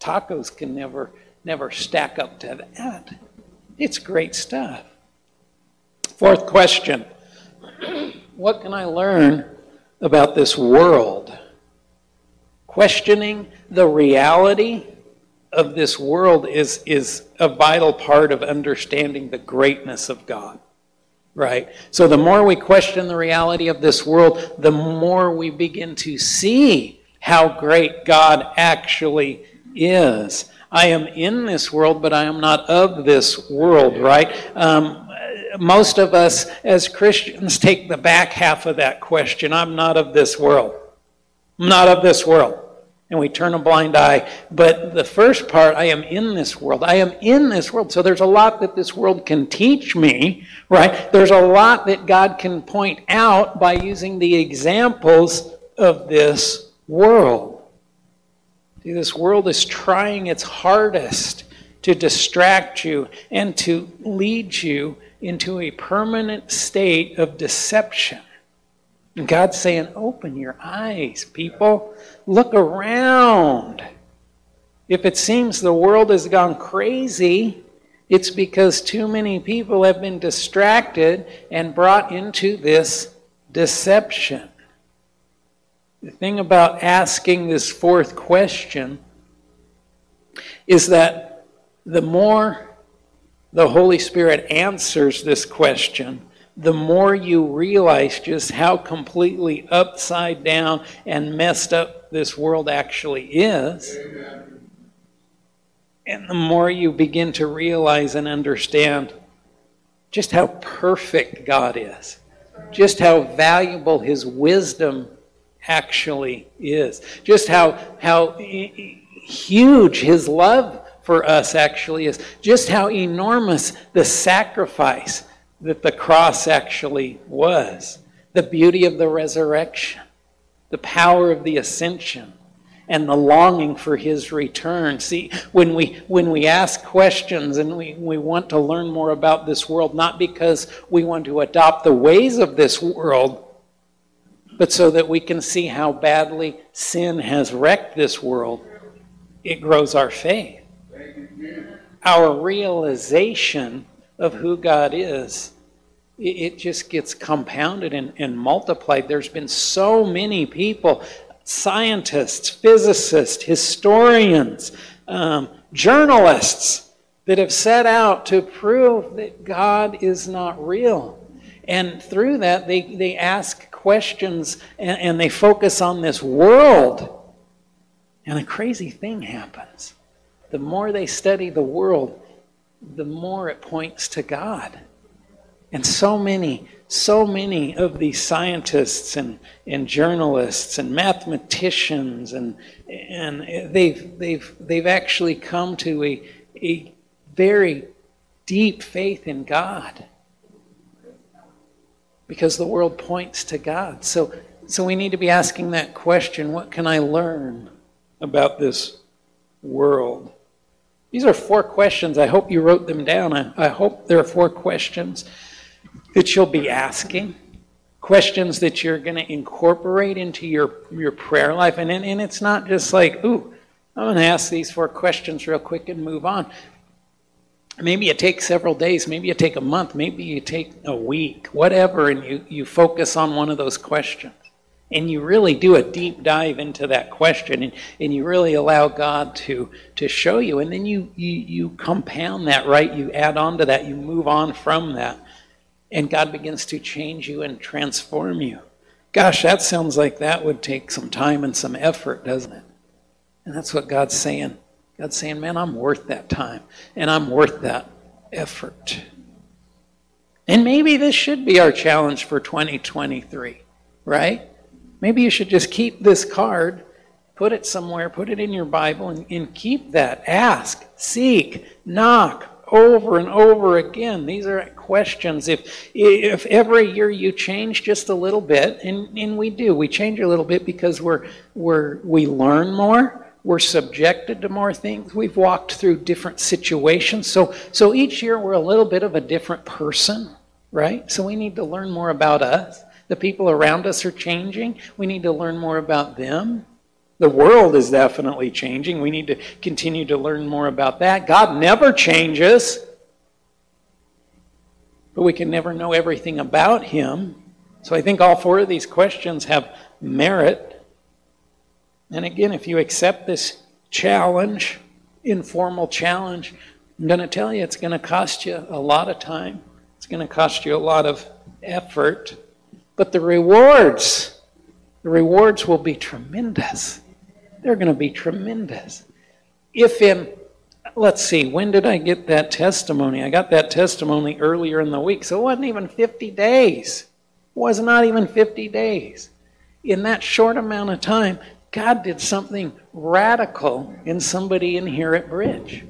Tacos can never never stack up to that. It's great stuff. Fourth question What can I learn about this world? Questioning the reality of this world is, is a vital part of understanding the greatness of God. Right? So the more we question the reality of this world, the more we begin to see how great God actually is. I am in this world, but I am not of this world, right? Um, most of us as Christians take the back half of that question I'm not of this world. I'm not of this world. and we turn a blind eye. But the first part, I am in this world. I am in this world. So there's a lot that this world can teach me, right? There's a lot that God can point out by using the examples of this world. See, this world is trying its hardest to distract you and to lead you into a permanent state of deception. And God's saying, Open your eyes, people. Look around. If it seems the world has gone crazy, it's because too many people have been distracted and brought into this deception. The thing about asking this fourth question is that the more the Holy Spirit answers this question, the more you realize just how completely upside down and messed up this world actually is. And the more you begin to realize and understand just how perfect God is, just how valuable His wisdom actually is, just how, how huge His love for us actually is, just how enormous the sacrifice that the cross actually was, the beauty of the resurrection, the power of the ascension, and the longing for his return. See, when we when we ask questions and we, we want to learn more about this world, not because we want to adopt the ways of this world, but so that we can see how badly sin has wrecked this world, it grows our faith. Our realization of who God is, it just gets compounded and, and multiplied. There's been so many people, scientists, physicists, historians, um, journalists, that have set out to prove that God is not real. And through that, they, they ask questions and, and they focus on this world. And a crazy thing happens. The more they study the world, the more it points to God. And so many, so many of these scientists and, and journalists and mathematicians and, and they've, they've, they've actually come to a, a very deep faith in God because the world points to God. So, so we need to be asking that question what can I learn about this world? These are four questions. I hope you wrote them down. I, I hope there are four questions that you'll be asking, questions that you're going to incorporate into your, your prayer life. And, and it's not just like, ooh, I'm going to ask these four questions real quick and move on. Maybe you take several days, maybe you take a month, maybe you take a week, whatever, and you, you focus on one of those questions. And you really do a deep dive into that question and, and you really allow god to to show you and then you, you you compound that right? You add on to that you move on from that and god begins to change you and transform you. Gosh that sounds like that would take some time and some effort doesn't it? And that's what god's saying god's saying man i'm worth that time and i'm worth that effort and maybe this should be our challenge for 2023 right Maybe you should just keep this card, put it somewhere, put it in your Bible, and, and keep that. Ask, seek, knock over and over again. These are questions. If, if every year you change just a little bit, and, and we do, we change a little bit because we're, we're, we learn more, we're subjected to more things, we've walked through different situations. So, so each year we're a little bit of a different person, right? So we need to learn more about us. The people around us are changing. We need to learn more about them. The world is definitely changing. We need to continue to learn more about that. God never changes, but we can never know everything about Him. So I think all four of these questions have merit. And again, if you accept this challenge, informal challenge, I'm going to tell you it's going to cost you a lot of time. It's going to cost you a lot of effort. But the rewards, the rewards will be tremendous. They're going to be tremendous. If in, let's see, when did I get that testimony? I got that testimony earlier in the week, so it wasn't even 50 days. It was not even 50 days. In that short amount of time, God did something radical in somebody in here at Bridge.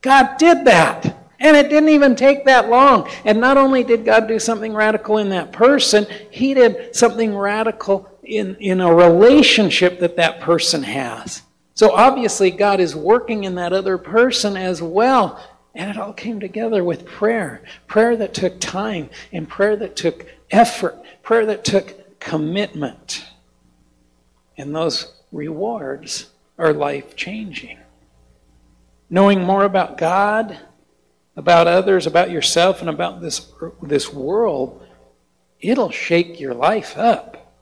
God did that. And it didn't even take that long. And not only did God do something radical in that person, He did something radical in, in a relationship that that person has. So obviously, God is working in that other person as well. And it all came together with prayer prayer that took time, and prayer that took effort, prayer that took commitment. And those rewards are life changing. Knowing more about God, about others, about yourself, and about this, this world, it'll shake your life up.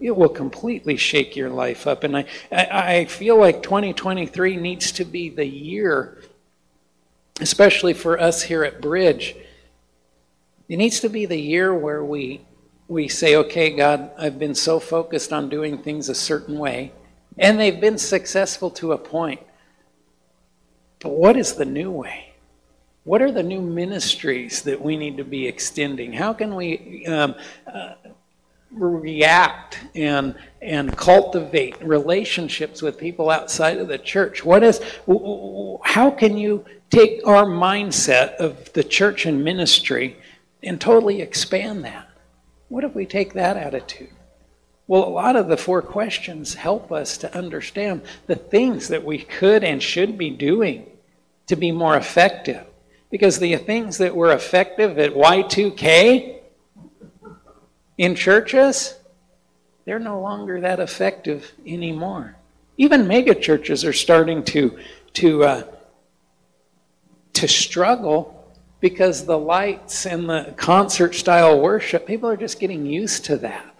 It will completely shake your life up. And I, I feel like 2023 needs to be the year, especially for us here at Bridge. It needs to be the year where we we say, okay, God, I've been so focused on doing things a certain way, and they've been successful to a point. But what is the new way? What are the new ministries that we need to be extending? How can we um, uh, react and and cultivate relationships with people outside of the church? What is? How can you take our mindset of the church and ministry and totally expand that? What if we take that attitude? Well, a lot of the four questions help us to understand the things that we could and should be doing to be more effective. Because the things that were effective at Y2K in churches, they're no longer that effective anymore. Even mega churches are starting to, to, uh, to struggle because the lights and the concert style worship, people are just getting used to that.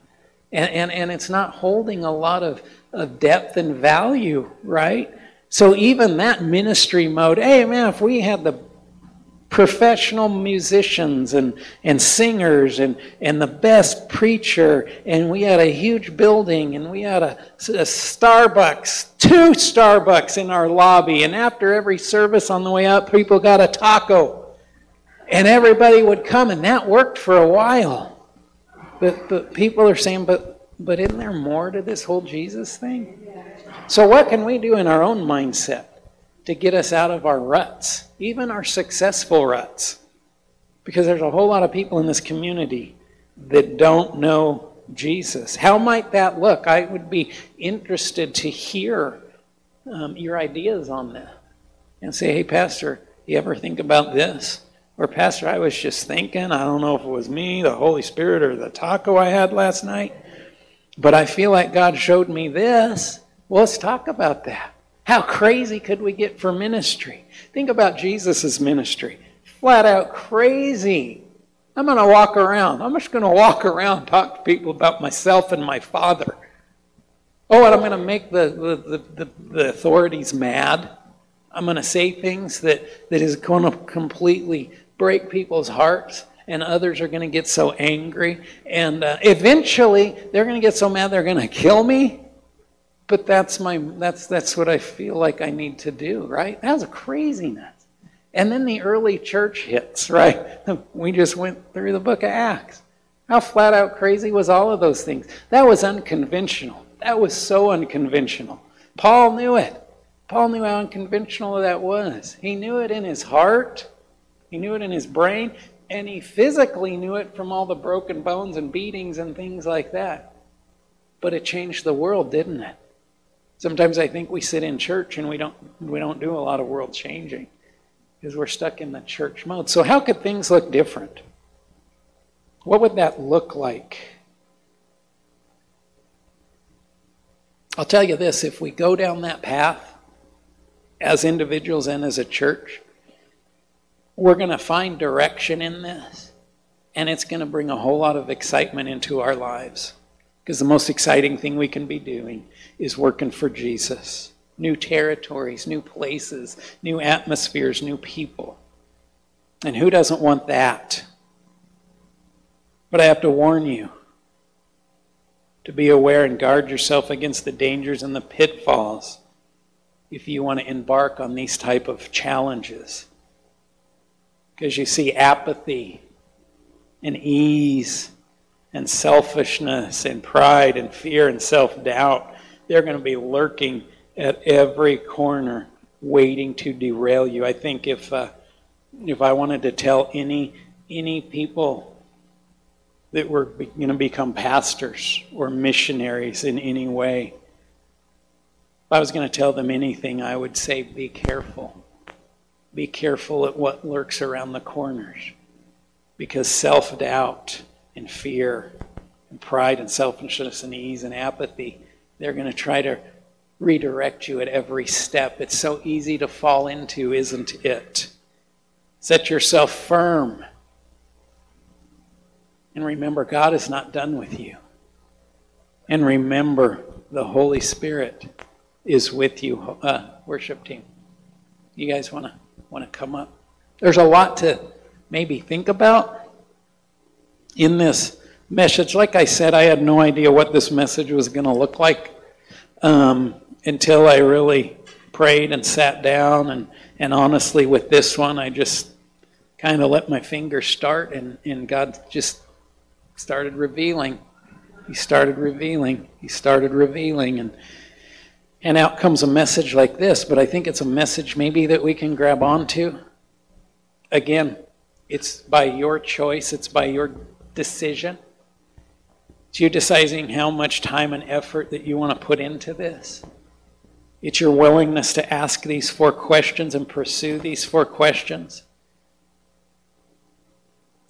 And, and, and it's not holding a lot of, of depth and value, right? So even that ministry mode, hey man, if we had the professional musicians and, and singers and, and the best preacher, and we had a huge building, and we had a, a Starbucks, two Starbucks in our lobby, and after every service on the way up, people got a taco and everybody would come, and that worked for a while. But, but people are saying, but, but isn't there more to this whole Jesus thing? So, what can we do in our own mindset to get us out of our ruts, even our successful ruts? Because there's a whole lot of people in this community that don't know Jesus. How might that look? I would be interested to hear um, your ideas on that and say, hey, Pastor, you ever think about this? Or, Pastor, I was just thinking, I don't know if it was me, the Holy Spirit, or the taco I had last night, but I feel like God showed me this. Well, let's talk about that. How crazy could we get for ministry? Think about Jesus' ministry. Flat out crazy. I'm going to walk around. I'm just going to walk around, talk to people about myself and my Father. Oh, and I'm going to make the, the, the, the authorities mad. I'm going to say things that, that is going to completely break people's hearts and others are going to get so angry. And uh, eventually they're going to get so mad they're going to kill me. But that's my that's that's what i feel like i need to do right? That's a craziness. And then the early church hits right? (laughs) We just went through the book of acts. How flat out crazy was all of those things? That was unconventional. That was so unconventional. Paul knew it. Paul knew how unconventional that was. He knew it in his heart he knew it in his brain, and he physically knew it from all the broken bones and beatings and things like that. But it changed the world, didn't it? Sometimes I think we sit in church and we don't we don't do a lot of world changing because we're stuck in the church mode. So how could things look different? What would that look like? I'll tell you this if we go down that path as individuals and as a church, we're going to find direction in this, and it's going to bring a whole lot of excitement into our lives. Because the most exciting thing we can be doing is working for Jesus. New territories, new places, new atmospheres, new people. And who doesn't want that? But I have to warn you to be aware and guard yourself against the dangers and the pitfalls if you want to embark on these type of challenges because you see apathy and ease and selfishness and pride and fear and self doubt they're going to be lurking at every corner, waiting to derail you. I think if uh, if I wanted to tell any any people that were going to become pastors or missionaries in any way, if I was going to tell them anything, I would say, be careful. Be careful at what lurks around the corners. Because self doubt and fear and pride and selfishness and ease and apathy, they're going to try to redirect you at every step. It's so easy to fall into, isn't it? Set yourself firm. And remember, God is not done with you. And remember, the Holy Spirit is with you, uh, worship team. You guys want to want to come up? There's a lot to maybe think about in this message. Like I said, I had no idea what this message was going to look like um, until I really prayed and sat down. And, and honestly, with this one, I just kind of let my fingers start, and, and God just started revealing. He started revealing. He started revealing. And, and out comes a message like this, but I think it's a message maybe that we can grab onto. Again, it's by your choice, it's by your decision. It's you deciding how much time and effort that you want to put into this. It's your willingness to ask these four questions and pursue these four questions.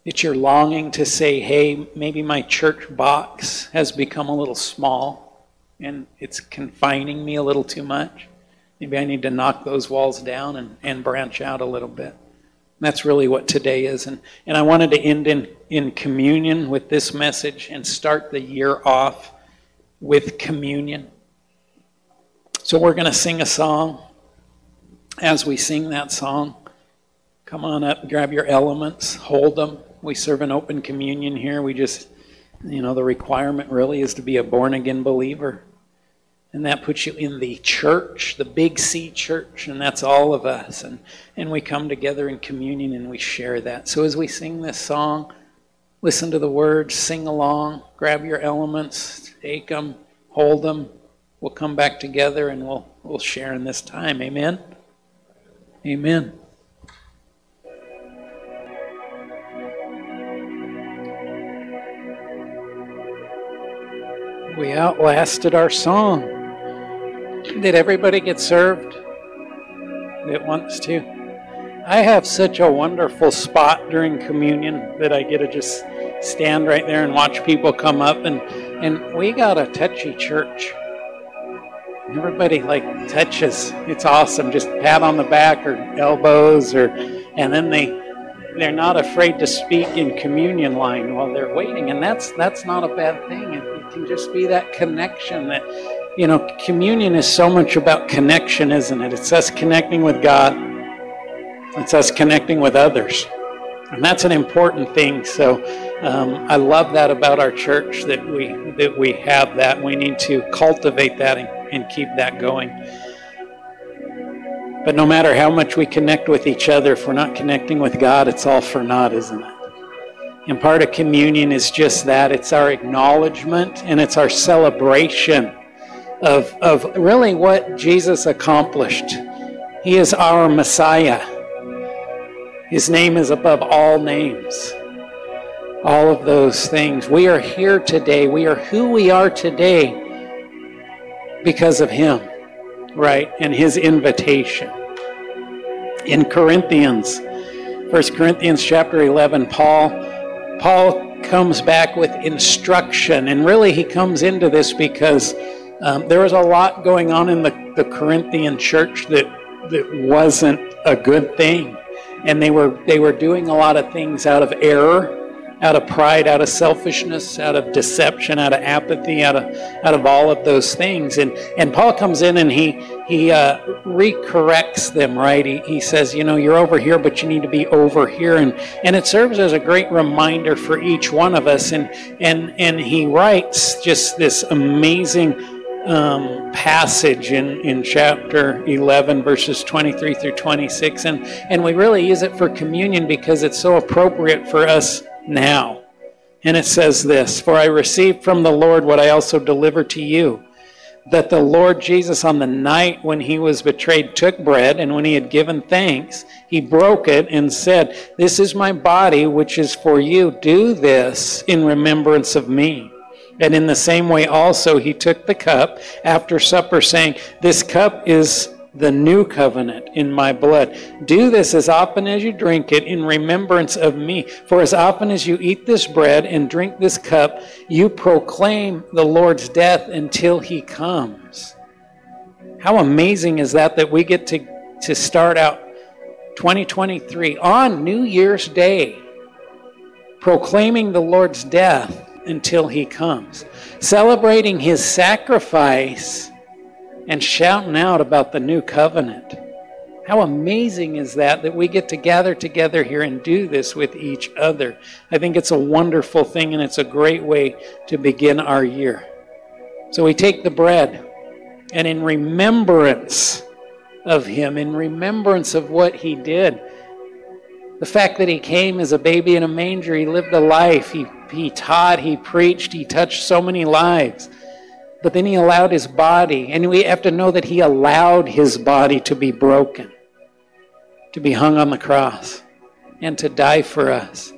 It's your longing to say, hey, maybe my church box has become a little small and it's confining me a little too much. Maybe I need to knock those walls down and, and branch out a little bit. That's really what today is. And, and I wanted to end in, in communion with this message and start the year off with communion. So we're going to sing a song. As we sing that song, come on up, grab your elements, hold them. We serve an open communion here. We just, you know, the requirement really is to be a born again believer. And that puts you in the church, the big C church, and that's all of us. And, and we come together in communion and we share that. So as we sing this song, listen to the words, sing along, grab your elements, take them, hold them. We'll come back together and we'll, we'll share in this time. Amen? Amen. We outlasted our song. Did everybody get served that wants to? I have such a wonderful spot during communion that I get to just stand right there and watch people come up and and we got a touchy church. Everybody like touches. It's awesome. Just pat on the back or elbows or and then they they're not afraid to speak in communion line while they're waiting and that's that's not a bad thing. It, it can just be that connection that you know, communion is so much about connection, isn't it? It's us connecting with God, it's us connecting with others. And that's an important thing. So um, I love that about our church that we that we have that. We need to cultivate that and, and keep that going. But no matter how much we connect with each other, if we're not connecting with God, it's all for naught, isn't it? And part of communion is just that it's our acknowledgement and it's our celebration of, of really what Jesus accomplished. He is our Messiah. His name is above all names. All of those things. We are here today. We are who we are today because of Him, right? And His invitation. In Corinthians, 1 Corinthians chapter 11, Paul, Paul comes back with instruction. And really, he comes into this because um, there was a lot going on in the, the Corinthian church that, that wasn't a good thing. And they were, they were doing a lot of things out of error, out of pride, out of selfishness, out of deception, out of apathy, out of, out of all of those things. And, and Paul comes in and he, he uh, recorrects them, right? He, he says, you know, you're over here, but you need to be over here. And, and it serves as a great reminder for each one of us. And, and, and he writes just this amazing um, passage in, in chapter 11, verses 23 through 26. And, and we really use it for communion because it's so appropriate for us now. And it says this For I received from the Lord what I also delivered to you that the Lord Jesus, on the night when he was betrayed, took bread, and when he had given thanks, he broke it and said, This is my body, which is for you. Do this in remembrance of me. And in the same way, also, he took the cup after supper, saying, This cup is the new covenant in my blood. Do this as often as you drink it in remembrance of me. For as often as you eat this bread and drink this cup, you proclaim the Lord's death until he comes. How amazing is that that we get to, to start out 2023 on New Year's Day, proclaiming the Lord's death until he comes, celebrating his sacrifice and shouting out about the new covenant. How amazing is that that we get to gather together here and do this with each other? I think it's a wonderful thing and it's a great way to begin our year. So we take the bread and in remembrance of him, in remembrance of what he did, the fact that he came as a baby in a manger, he lived a life, he, he taught, he preached, he touched so many lives. But then he allowed his body, and we have to know that he allowed his body to be broken, to be hung on the cross, and to die for us.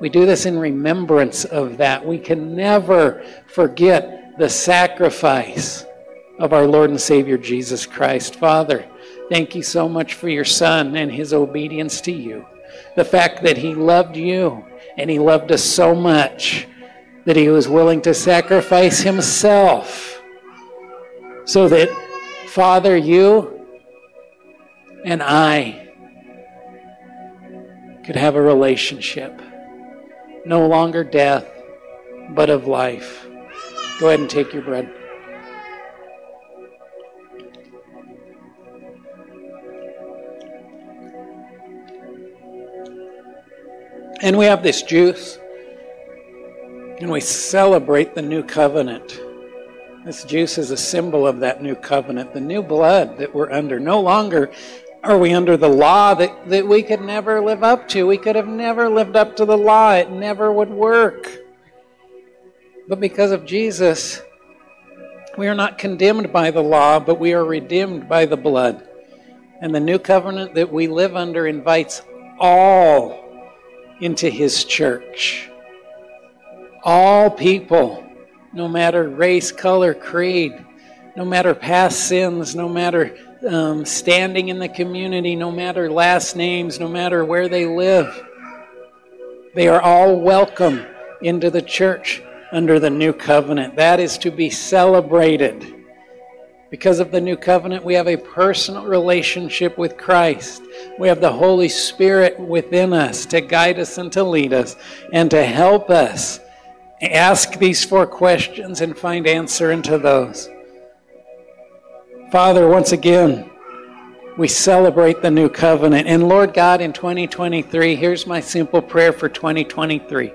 We do this in remembrance of that. We can never forget the sacrifice of our Lord and Savior Jesus Christ. Father, thank you so much for your Son and his obedience to you. The fact that he loved you and he loved us so much that he was willing to sacrifice himself so that, Father, you and I could have a relationship. No longer death, but of life. Go ahead and take your bread. And we have this juice and we celebrate the new covenant. This juice is a symbol of that new covenant, the new blood that we're under. No longer are we under the law that, that we could never live up to. We could have never lived up to the law, it never would work. But because of Jesus, we are not condemned by the law, but we are redeemed by the blood. And the new covenant that we live under invites all into his church all people, no matter race, color, creed, no matter past sins, no matter um, standing in the community, no matter last names, no matter where they live. They are all welcome into the church under the new covenant. That is to be celebrated. Because of the new covenant, we have a personal relationship with Christ. We have the Holy Spirit within us to guide us and to lead us and to help us Ask these four questions and find answer into those. Father, once again, we celebrate the new covenant. And Lord God, in 2023, here's my simple prayer for 2023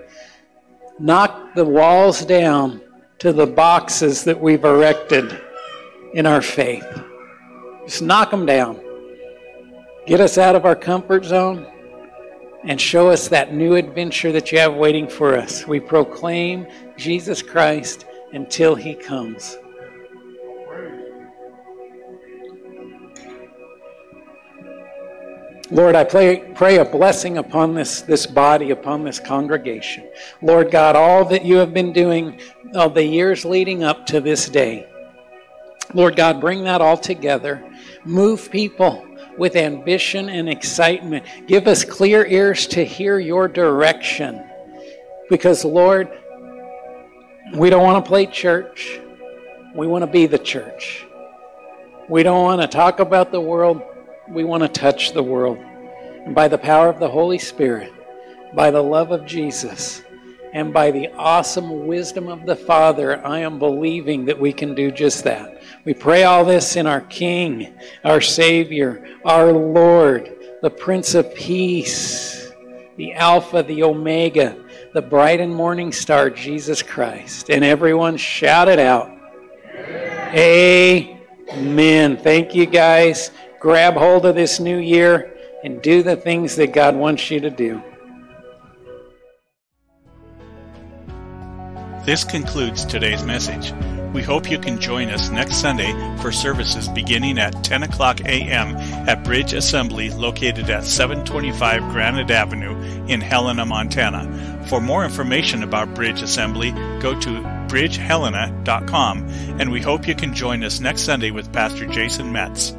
knock the walls down to the boxes that we've erected in our faith. Just knock them down. Get us out of our comfort zone and show us that new adventure that you have waiting for us. We proclaim Jesus Christ until he comes. Lord, I pray, pray a blessing upon this, this body, upon this congregation. Lord God, all that you have been doing all the years leading up to this day. Lord God, bring that all together. Move people with ambition and excitement. Give us clear ears to hear your direction. Because, Lord, we don't want to play church. We want to be the church. We don't want to talk about the world. We want to touch the world. And by the power of the Holy Spirit, by the love of Jesus, and by the awesome wisdom of the Father, I am believing that we can do just that. We pray all this in our King, our Savior, our Lord, the Prince of Peace, the Alpha, the Omega, the bright and morning star, Jesus Christ. And everyone shout it out. Amen. Amen. Thank you, guys. Grab hold of this new year and do the things that God wants you to do. This concludes today's message. We hope you can join us next Sunday for services beginning at 10 o'clock a.m. at Bridge Assembly located at 725 Granite Avenue in Helena, Montana. For more information about Bridge Assembly, go to bridgehelena.com and we hope you can join us next Sunday with Pastor Jason Metz.